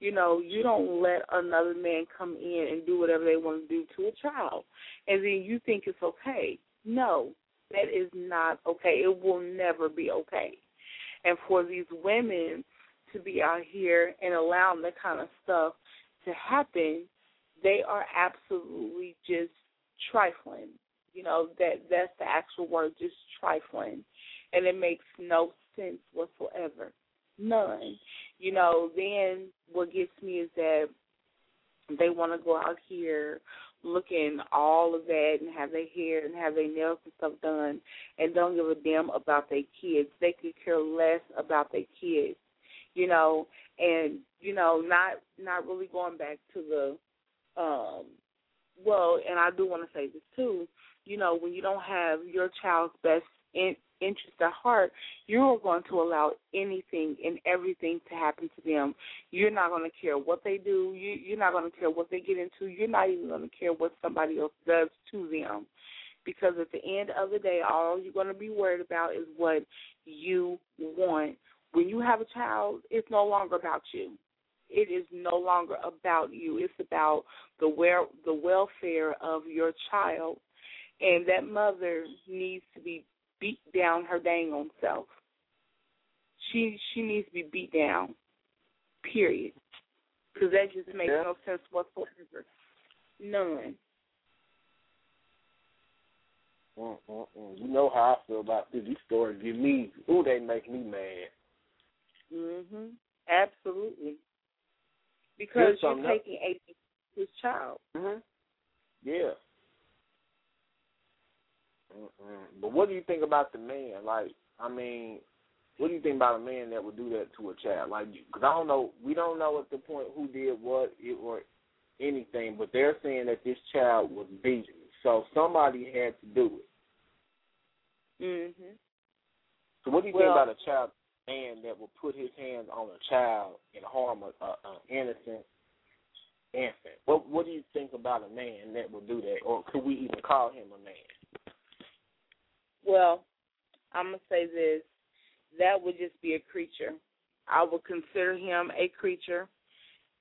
You know, you don't let another man come in and do whatever they want to do to a child, and then you think it's okay. No, that is not okay. It will never be okay. And for these women to be out here and allowing that kind of stuff to happen, they are absolutely just trifling. You know, that that's the actual word, just trifling. And it makes no sense whatsoever. None. You know, then what gets me is that they want to go out here looking all of that and have their hair and have their nails and stuff done and don't give a damn about their kids. They could care less about their kids. You know, and you know, not not really going back to the um well, and I do want to say this too. You know, when you don't have your child's best in, interest at heart, you're going to allow anything and everything to happen to them. You're not going to care what they do. You, you're not going to care what they get into. You're not even going to care what somebody else does to them. Because at the end of the day, all you're going to be worried about is what you want. When you have a child, it's no longer about you it is no longer about you. It's about the wel- the welfare of your child, and that mother needs to be beat down her dang on self. She she needs to be beat down. Period. Because that just makes Yeah. no sense whatsoever. None. Mm-mm-mm. You know how I feel about this. These stories give me, ooh, they make me mad. Mhm. Absolutely. Because you're taking a his child. Mm-hmm. Yeah. Mm-mm. But what do you think about the man? Like, I mean, what do you think about a man that would do that to a child? Like, because I don't know, we don't know at the point who did what it, or anything, but they're saying that this child was beaten, so somebody had to do it. Mhm. So, what do you Well- think about a child man that will put his hands on a child and harm a, a, a innocent infant? What What do you think about a man that will do that, or could we even call him a man? Well, I'm gonna say this: that would just be a creature. I would consider him a creature,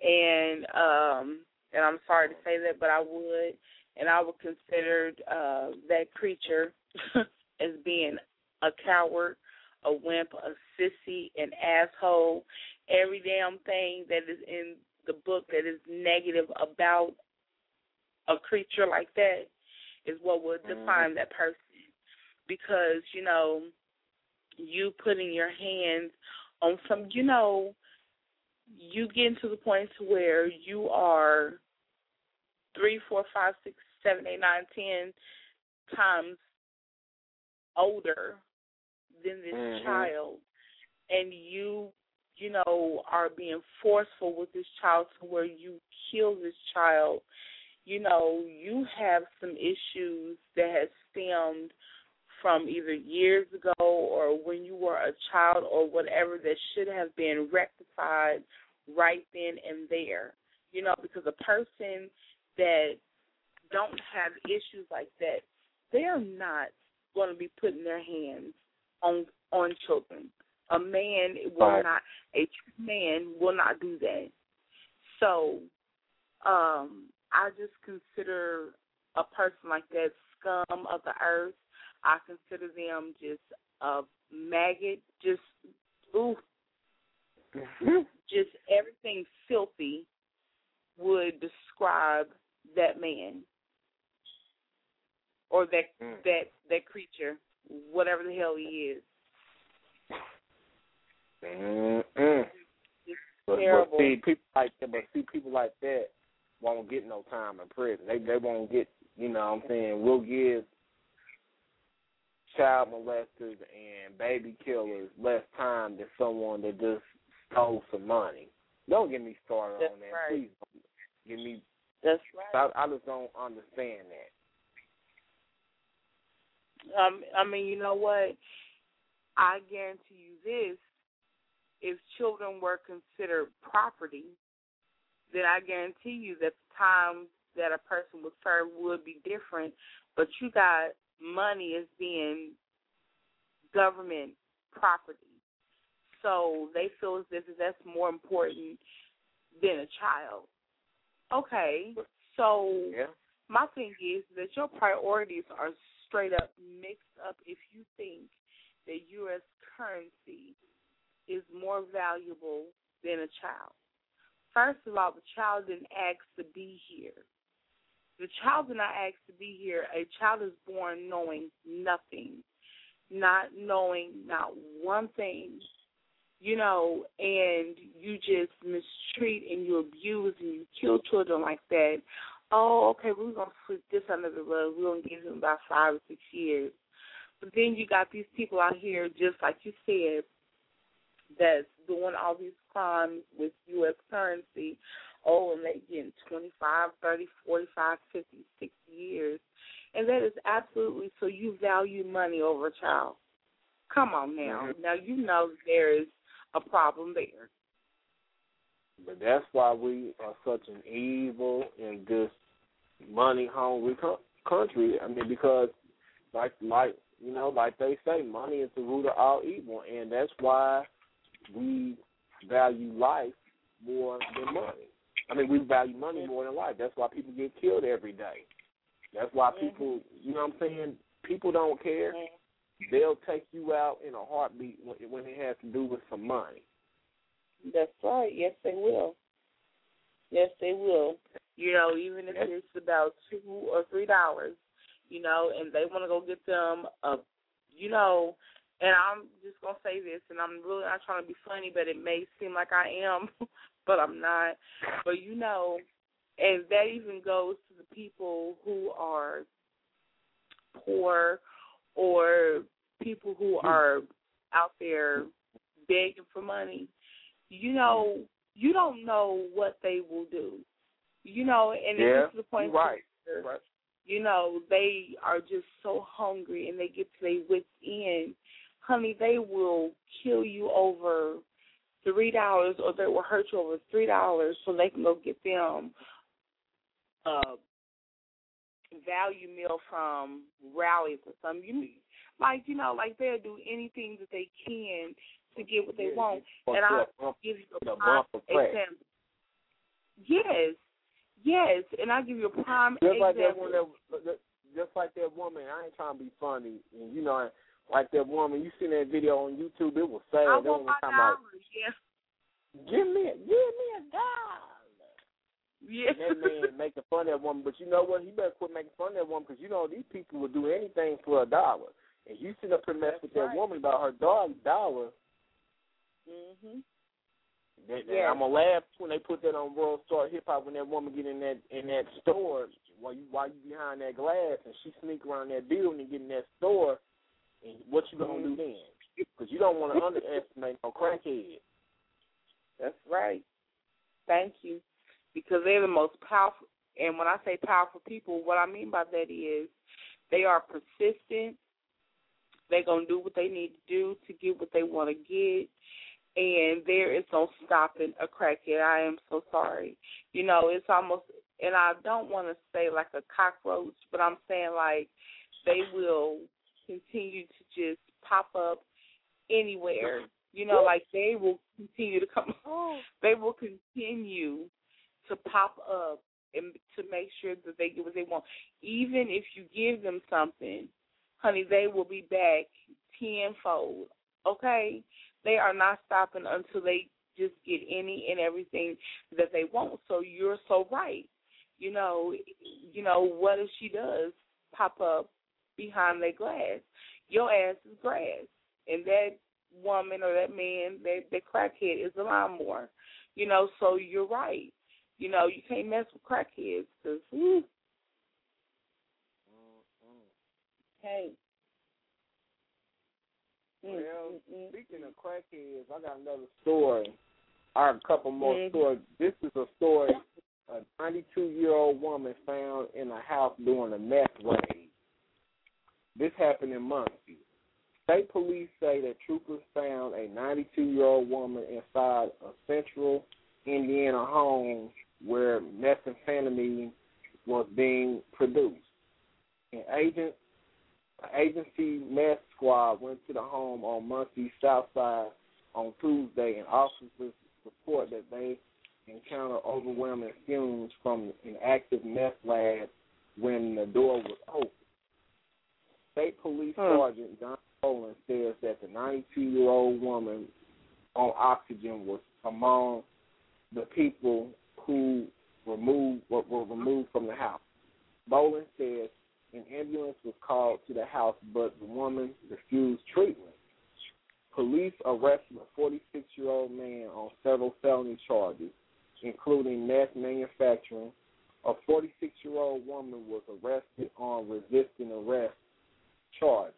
and um, and I'm sorry to say that, but I would, and I would consider uh, that creature as being a coward, a wimp, a sissy, an asshole, every damn thing that is in the book that is negative about a creature like that is what would define that person because you know you putting your hands on some you know you get to the point to where you are three four five six seven eight nine ten times older than this Mhm. child and you you know are being forceful with this child to where you kill this child you know you have some issues that have stemmed from either years ago or when you were a child or whatever that should have been rectified right then and there. You know, because a person that don't have issues like that, they're not going to be putting their hands on on children. A man will Right. not, a true man will not do that. So, um, I just consider a person like that scum of the earth. I consider them just a maggot, just ooh, just everything filthy would describe that man or that Mm. that that creature, whatever the hell he is. Mm-mm. But, but see, people like that, but see, people like that won't get no time in prison. They they won't get, you know, what I'm saying we'll give child molesters and baby killers less time than someone that just stole some money. Don't get me started That's on that, right. please. Don't Give me. That's right. I, I just don't understand that. Um, I mean, you know what? I guarantee you this: if children were considered property, then I guarantee you that the time that a person would serve would be different. But you got money as being government property, so they feel as if that's more important than a child. Okay, so Yeah. my thing is that your priorities are straight up mixed up if you think that U.S. currency is more valuable than a child. First of all, the child didn't ask to be here. The child did not ask to be here. A child is born knowing nothing, not knowing not one thing, you know, and you just mistreat and you abuse and you kill children like that oh, okay, we're gonna sweep this under the rug. We're gonna give him about five or six years. But then you got these people out here, just like you said, that's doing all these crimes with U.S. currency. Oh, and they getting twenty five, thirty, forty five, fifty, sixty years. And that is absolutely so you value money over a child. Come on now. Mhm. Now you know there is a problem there. But that's why we are such an evil and just money hungry co- country. I mean, because like like you know, like they say, money is the root of all evil, and that's why we value life more than money. I mean, we value money more than life. That's why people get killed every day. That's why people, you know what I'm saying? People don't care. They'll take you out in a heartbeat when, when it has to do with some money. That's right. Yes, they will. Yes, they will. You know, even if it's about two or three dollars, you know, and they want to go get them a, you know, and I'm just gonna say this, and I'm really not trying to be funny, but it may seem like I am, but I'm not. But you know, and that even goes to the people who are poor or people who hmm. are out there begging for money. You know, you don't know what they will do. You know, and Yeah, it's to the point right. where, Right. you know, they are just so hungry and they get to their wits end. Honey, they will kill you over three dollars or they will hurt you over three dollars so they can go get them a value meal from Rally's or something. You like, you know, like they'll do anything that they can to get what they Yeah, want. And I'll bump- give you a prime bump of crack. example. Yes. Yes, and I'll give you a prime Just like that example. one, that, just like that woman. I ain't trying to be funny, and you know, like that woman. You seen that video on YouTube? It was sad. I that want my about, yeah. give me, a, give me a dollar. Yeah. And that man making fun of that woman, but you know what? He better quit making fun of that woman because you know these people will do anything for a dollar. And you sit up and mess with that right. woman about her dog dollar. Mhm. That, that I'm gonna laugh when they put that on World Star Hip Hop when that woman get in that in that store while you while you behind that glass and she sneak around that building and get in that store. And what you gonna do mm-hmm. then? Because you don't want to underestimate no crackhead. That's right. Thank you. Because they're the most powerful and when I say powerful people, what I mean by that is they are persistent. They're gonna do what they need to do to get what they want to get. And there is no stopping a crackhead. I am so sorry. You know, it's almost and I don't want to say like a cockroach, but I'm saying like they will continue to just pop up anywhere. You know, like they will continue to come. Oh. They will continue to pop up and to make sure that they get what they want. Even if you give them something, honey, they will be back tenfold. Okay, they are not stopping until they just get any and everything that they want. So you're so right. You know, you know what if she does pop up behind their glass? Your ass is grass, and that woman or that man, that that crackhead is a lawnmower. You know, so you're right. You know, you can't mess with crackheads because, hey. Well, speaking of crackheads, I got another story. I have a couple more Mhm. stories. This is a story a 92 year old woman found in a house during a meth raid. This happened in Muncie. State police say that troopers found a 92 year old woman inside a central Indiana home where methamphetamine was being produced. An agent, an agency meth squad went to the home on Muncie's south side on Tuesday, and officers report that they encountered overwhelming fumes from an active meth lab when the door was open. State Police hmm. Sergeant Don Poland says that the 92 year old woman on oxygen was among the people who removed were, were removed from the house. Boland says an ambulance was called to the house, but the woman refused treatment. Police arrested a 46 year old man on several felony charges, including meth manufacturing. A 46 year old woman was arrested on resisting arrest charges.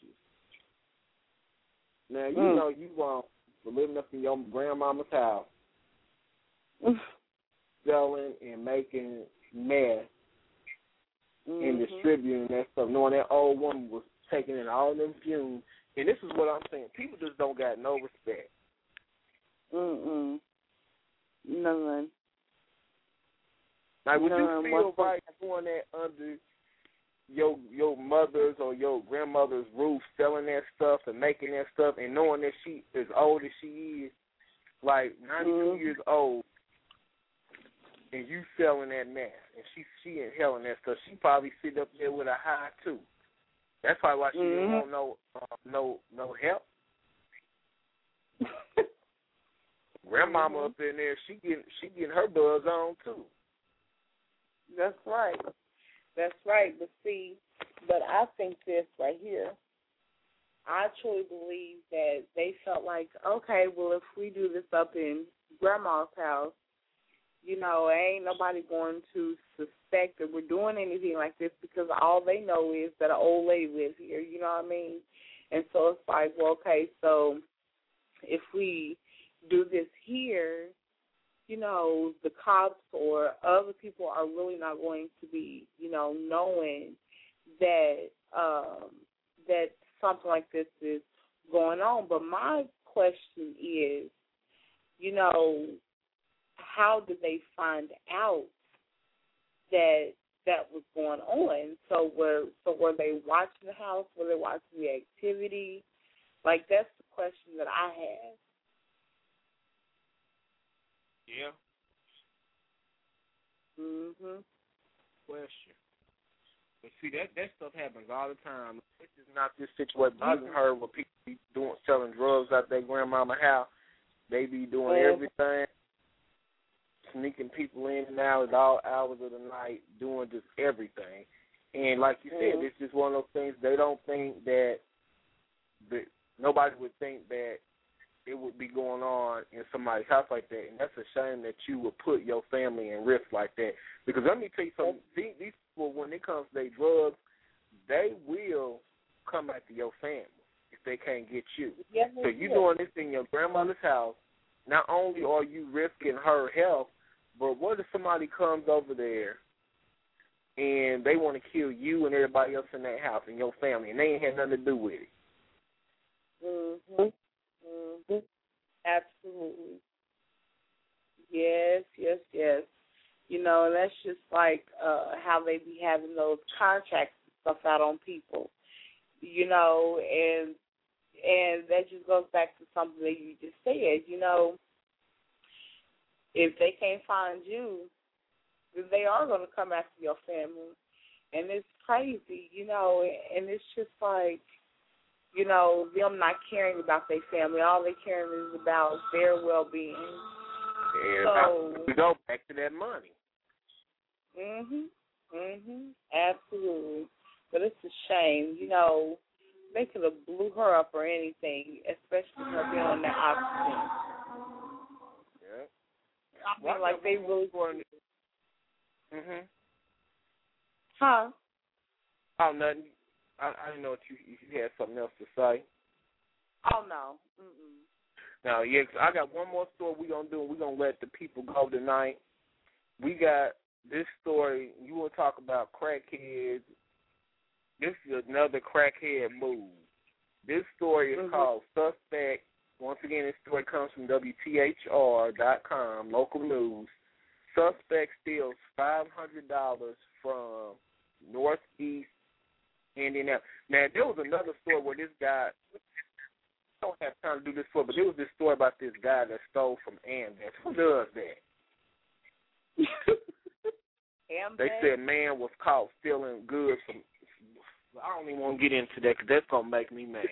Now you Mm. know you um for living up in your grandmama's house, selling and making meth and Mhm. distributing that stuff, knowing that old woman was taking in all them fumes. And this is what I'm saying: people just don't got no respect. Mm-mm. None. Like, would None you feel right doing that under your your mother's or your grandmother's roof, selling that stuff and making that stuff, and knowing that she as old as she is, like 92 Mhm. years old, and you selling that mess, and she she inhaling that stuff, she probably sit up there with a high too. That's probably why she didn't Mhm. want no uh, no no help. Grandmama Mhm. up in there, she getting she getting her buzz on too. That's right. That's right. But see, but I think this right here. I truly believe that they felt like, okay, well, if we do this up in grandma's house, you know, ain't nobody going to suspect that we're doing anything like this because all they know is that an old lady lives here. You know what I mean? And so it's like, well, okay, so if we do this here, you know, the cops or other people are really not going to be, you know, knowing that um that something like this is going on. But my question is, you know, how did they find out that that was going on? So were so were they watching the house? Were they watching the activity? Like that's the question that I have. Yeah. Mhm. question. But see that that stuff happens all the time. This is not this situation. I done heard where people be doing selling drugs out their grandmama house. They be doing Mhm. everything, sneaking people in and out at all hours of the night, doing just everything. And like you said, Mhm. it's just one of those things. They don't think that that nobody would think that it would be going on in somebody's house like that, and that's a shame that you would put your family in risk like that. Because let me tell you something: these, these people, when it comes to their drugs, they will come after your family if they can't get you. Yes, So you doing this in your grandmother's house. Not only are you risking her health, but what if somebody comes over there and they want to kill you and everybody else in that house and your family, and they ain't had nothing to do with it? Mhm. Mhm. Absolutely. Yes, yes, yes. You know, and that's just like uh how they be having those contracts and stuff out on people. you know, and and that just goes back to something that you just said, you know, if they can't find you, then they are to come after your family, and it's crazy, you know, and it's just like, you know, them not caring about their family. All they caring is about their well being. So- we go back to that money. Mhm. Mhm. Absolutely. But it's a shame, you know. They could have blew her up or anything, especially her being on the oxygen. Yeah. I mean, like they really. Wanted. Mhm. Huh? Oh, nothing. I, I didn't know if you, if you had something else to say. Oh no. Mm-mm. Now, yeah, I got one more story we gonna do, and we're gonna let the people go tonight. We got this story. You want to talk about crackheads? This is another crackhead move. This story is Mhm. called Suspect. Once again, this story comes from WTHR.com, local news. Suspect steals five hundred dollars from Northeast Indianapolis. Now, there was another story where this guy I don't have time to do this for, but there was this story about this guy that stole from Amdex. Who does that? They said man was caught stealing goods from. I don't even want to get into that because that's gonna make me mad.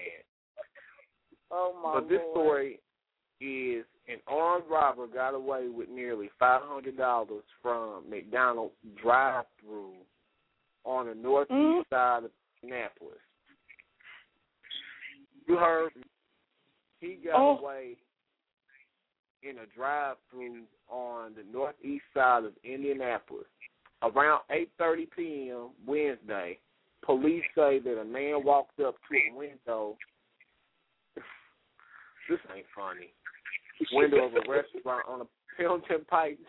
Oh my but this lord. story is an armed robber got away with nearly five hundred dollars from McDonald's drive-through on the northeast Mhm. side of Indianapolis. You heard me. He got Oh. away in a drive-through on the northeast side of Indianapolis around 8:30 p.m. Wednesday. Police say that a man walked up to a window. This ain't funny. Window of a restaurant on a Pendleton Pike.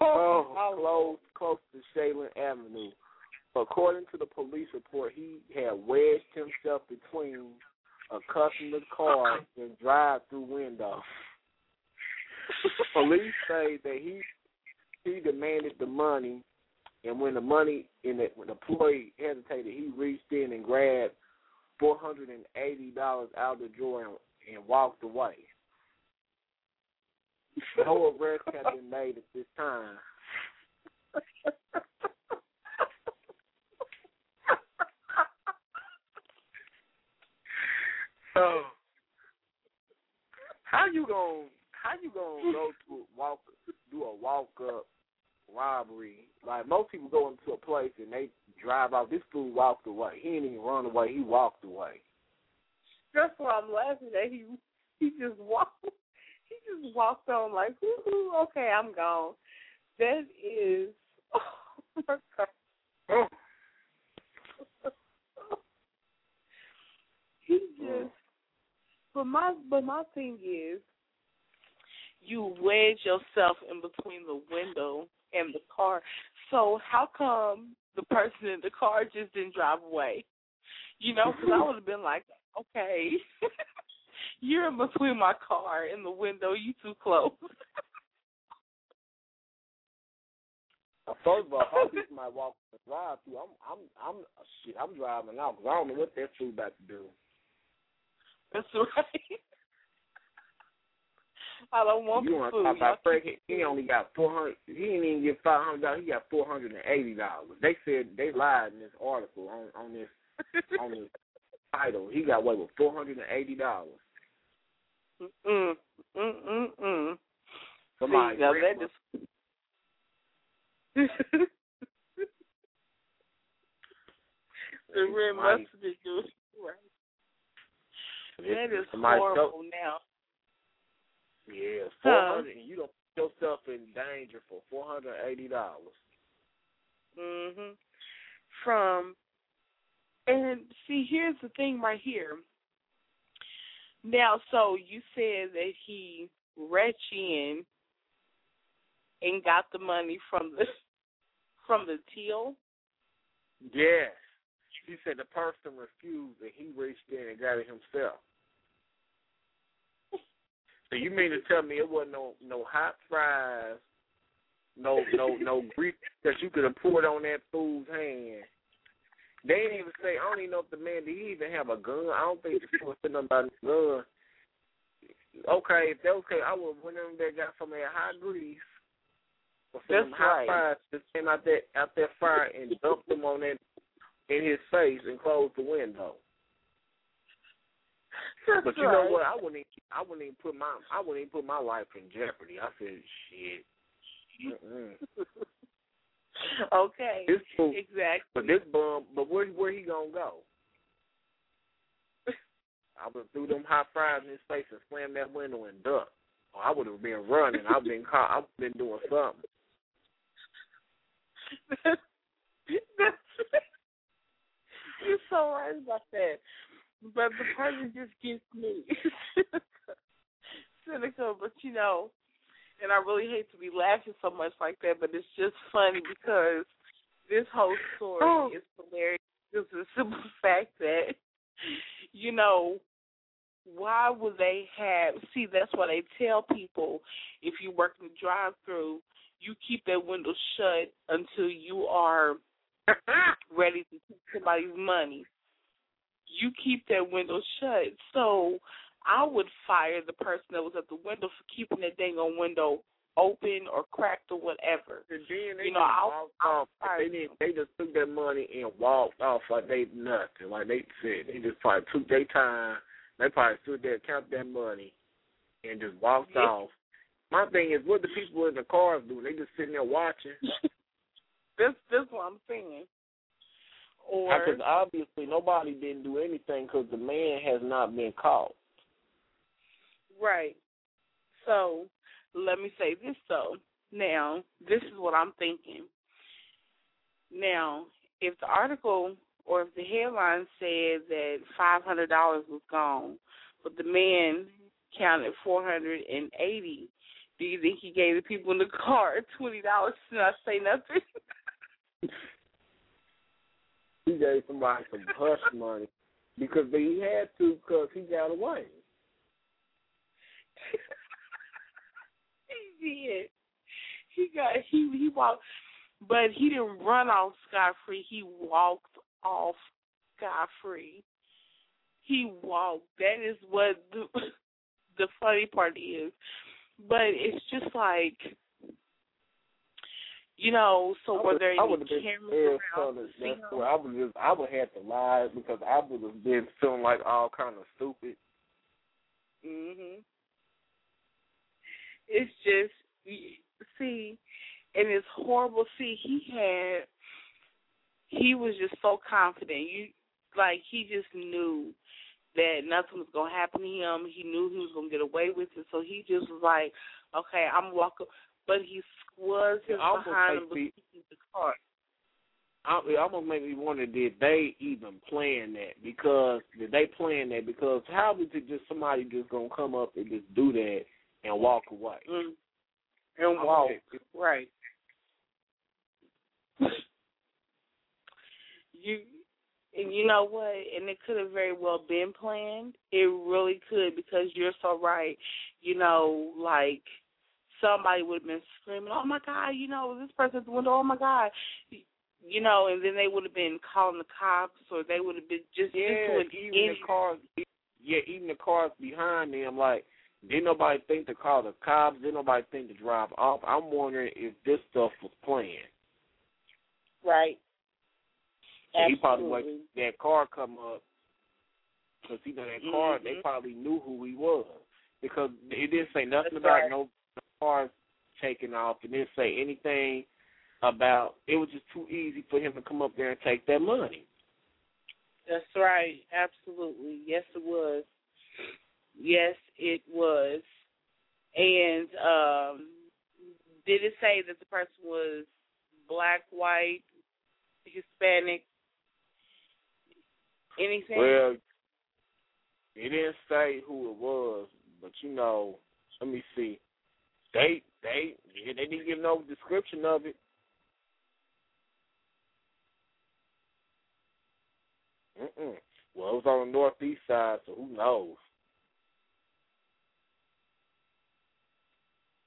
oh, close, close to Shadeland Avenue. According to the police report, he had wedged himself between a customer's car and drive-through window. Police say that he he demanded the money, and when the money and the, when the employee hesitated, he reached in and grabbed four hundred and eighty dollars out of the drawer and, and walked away. No arrests have been made at this time. So, how you gonna how you gonna go to a walk do a walk up robbery? Like most people go into a place and they drive out. This fool walked away. He didn't even run away. He walked away. That's why I'm laughing at he he just walked he just walked on like Woo-hoo, okay I'm gone. That is oh my god. Oh. he just but my but my thing is you wedge yourself in between the window and the car. So how come the person in the car just didn't drive away? You know, because I would have been like, okay, you're in between my car and the window. You too close. First of all, how people might walk the drive through. I'm I'm I'm shit. I'm driving out because I don't know what that fool about to do. That's right. I don't want you want to talk about Frank? He only got four hundred. He didn't even get five hundred dollars. He got four hundred and eighty dollars. They said they lied in this article on on this on this title. He got away with four hundred and eighty dollars. Mm mm mm mm. Somebody See, now that is. the red must be good. Right. That is horrible stole- now. Yeah, four hundred, and you don't put yourself in danger for four hundred and eighty dollars. Mhm. From and see, here's the thing right here. Now, so you said that he retch in and got the money from the from the till. Yes, he said the person refused, and he reached in and got it himself. So you mean to tell me it wasn't no no hot fries, no no no grease that you could have poured on that fool's hand, They didn't even say. I don't even know if the man did he even have a gun. I don't think the was said nothing about a gun. Okay, if that was okay, I would went in there got some of that hot grease. Or some That's hot right. fries just came out that out that fire and dumped them on that in his face and closed the window. That's But you know what? I wouldn't. Even, I wouldn't even put my. I wouldn't even put my life in jeopardy. I said, shit. Okay. This fool, exactly. but this bum. But where where he gonna go? I would have threw them hot fries in his face and slammed that window and ducked. Or I would have been running. I've been caught. I've been doing something. You're so right about that. But the person just gets me cynical, but you know, and I really hate to be laughing so much like that, but it's just funny because this whole story Oh. is hilarious. It's the simple fact that, you know, why would they have? See, that's why they tell people if you work in the drive-through, you keep that window shut until you are ready to take somebody's money. You keep that window shut. So I would fire the person that was at the window for keeping that dang on window open or cracked or whatever. And then they You know, just I'll- I'll fire They. They just took their money and walked off like they nothing. Like they said, they just probably took their time. They probably stood there, counted their money, and just walked Yeah. off. My thing is, what the people in the cars do? They just sitting there watching. this, that's what I'm saying. Or Because obviously nobody didn't do anything because the man has not been caught. Right. So let me say this though. Now, this is what I'm thinking. Now, if the article or if the headline said that five hundred dollars was gone, but the man counted four hundred and eighty, do you think he gave the people in the car twenty dollars to not say nothing? He gave somebody some hush money because he had to because he got away. he did. He got he he walked, but he didn't run off scot free. He walked off scot free. He walked. That is what the the funny part is. But it's just like, you know. So were there any would have been cameras around? the- see that's where I would just I would have to lie because I would have been feeling like all kind of stupid. Mhm. It's just see, and it's horrible. See, he had he was just so confident. You like he just knew that nothing was gonna happen to him. He knew he was gonna get away with it, so he just was like, "Okay, I'm walking." But he was his behind him makes me- the car. I, it almost made me wonder did they even plan that? Because did they plan that? Because how was it just somebody just gonna come up and just do that and walk away? Mm. And walk right. you and you know what? And it could have very well been planned. It really could because you're so right. You know, like somebody would have been screaming, "Oh my God!" You know, this person at the window. Oh my God! You know, and then they would have been calling the cops, or they would have been just, just Yeah, doing even any- the cars. Yeah, even the cars behind them. Like, didn't nobody think to call the cops? Didn't nobody think to drive off? I'm wondering if this stuff was planned. right. And he probably Absolutely. waited that car come up because you know that car. They Mhm. probably knew who he was because it didn't say nothing That's about right. no cars taking off. It didn't say anything about. It was just too easy for him to come up there and take that money. That's right. Absolutely. Yes, it was. Yes, it was. And um did it say that the person was black, white, Hispanic, anything? Well, it didn't say who it was, but you know, let me see. They they they didn't give no description of it. Mm-mm. Well, it was on the northeast side, so who knows?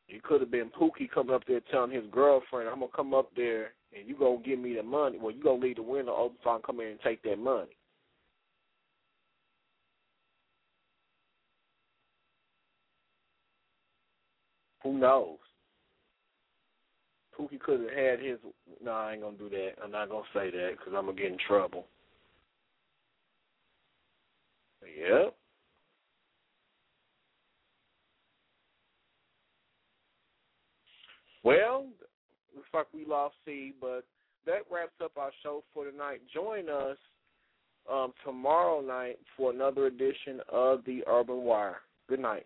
It could have been Pookie coming up there telling his girlfriend, "I'm gonna come up there and you gonna give me the money. Well, you gonna leave the window open so I can come in and take that money. Who knows? Pookie could have had his. No, I ain't gonna do that. I'm not gonna say that because I'm gonna get in trouble. Yep. Well, looks like we lost Cie, but that wraps up our show for tonight. Join us um, tomorrow night for another edition of the Urban Wire. Good night.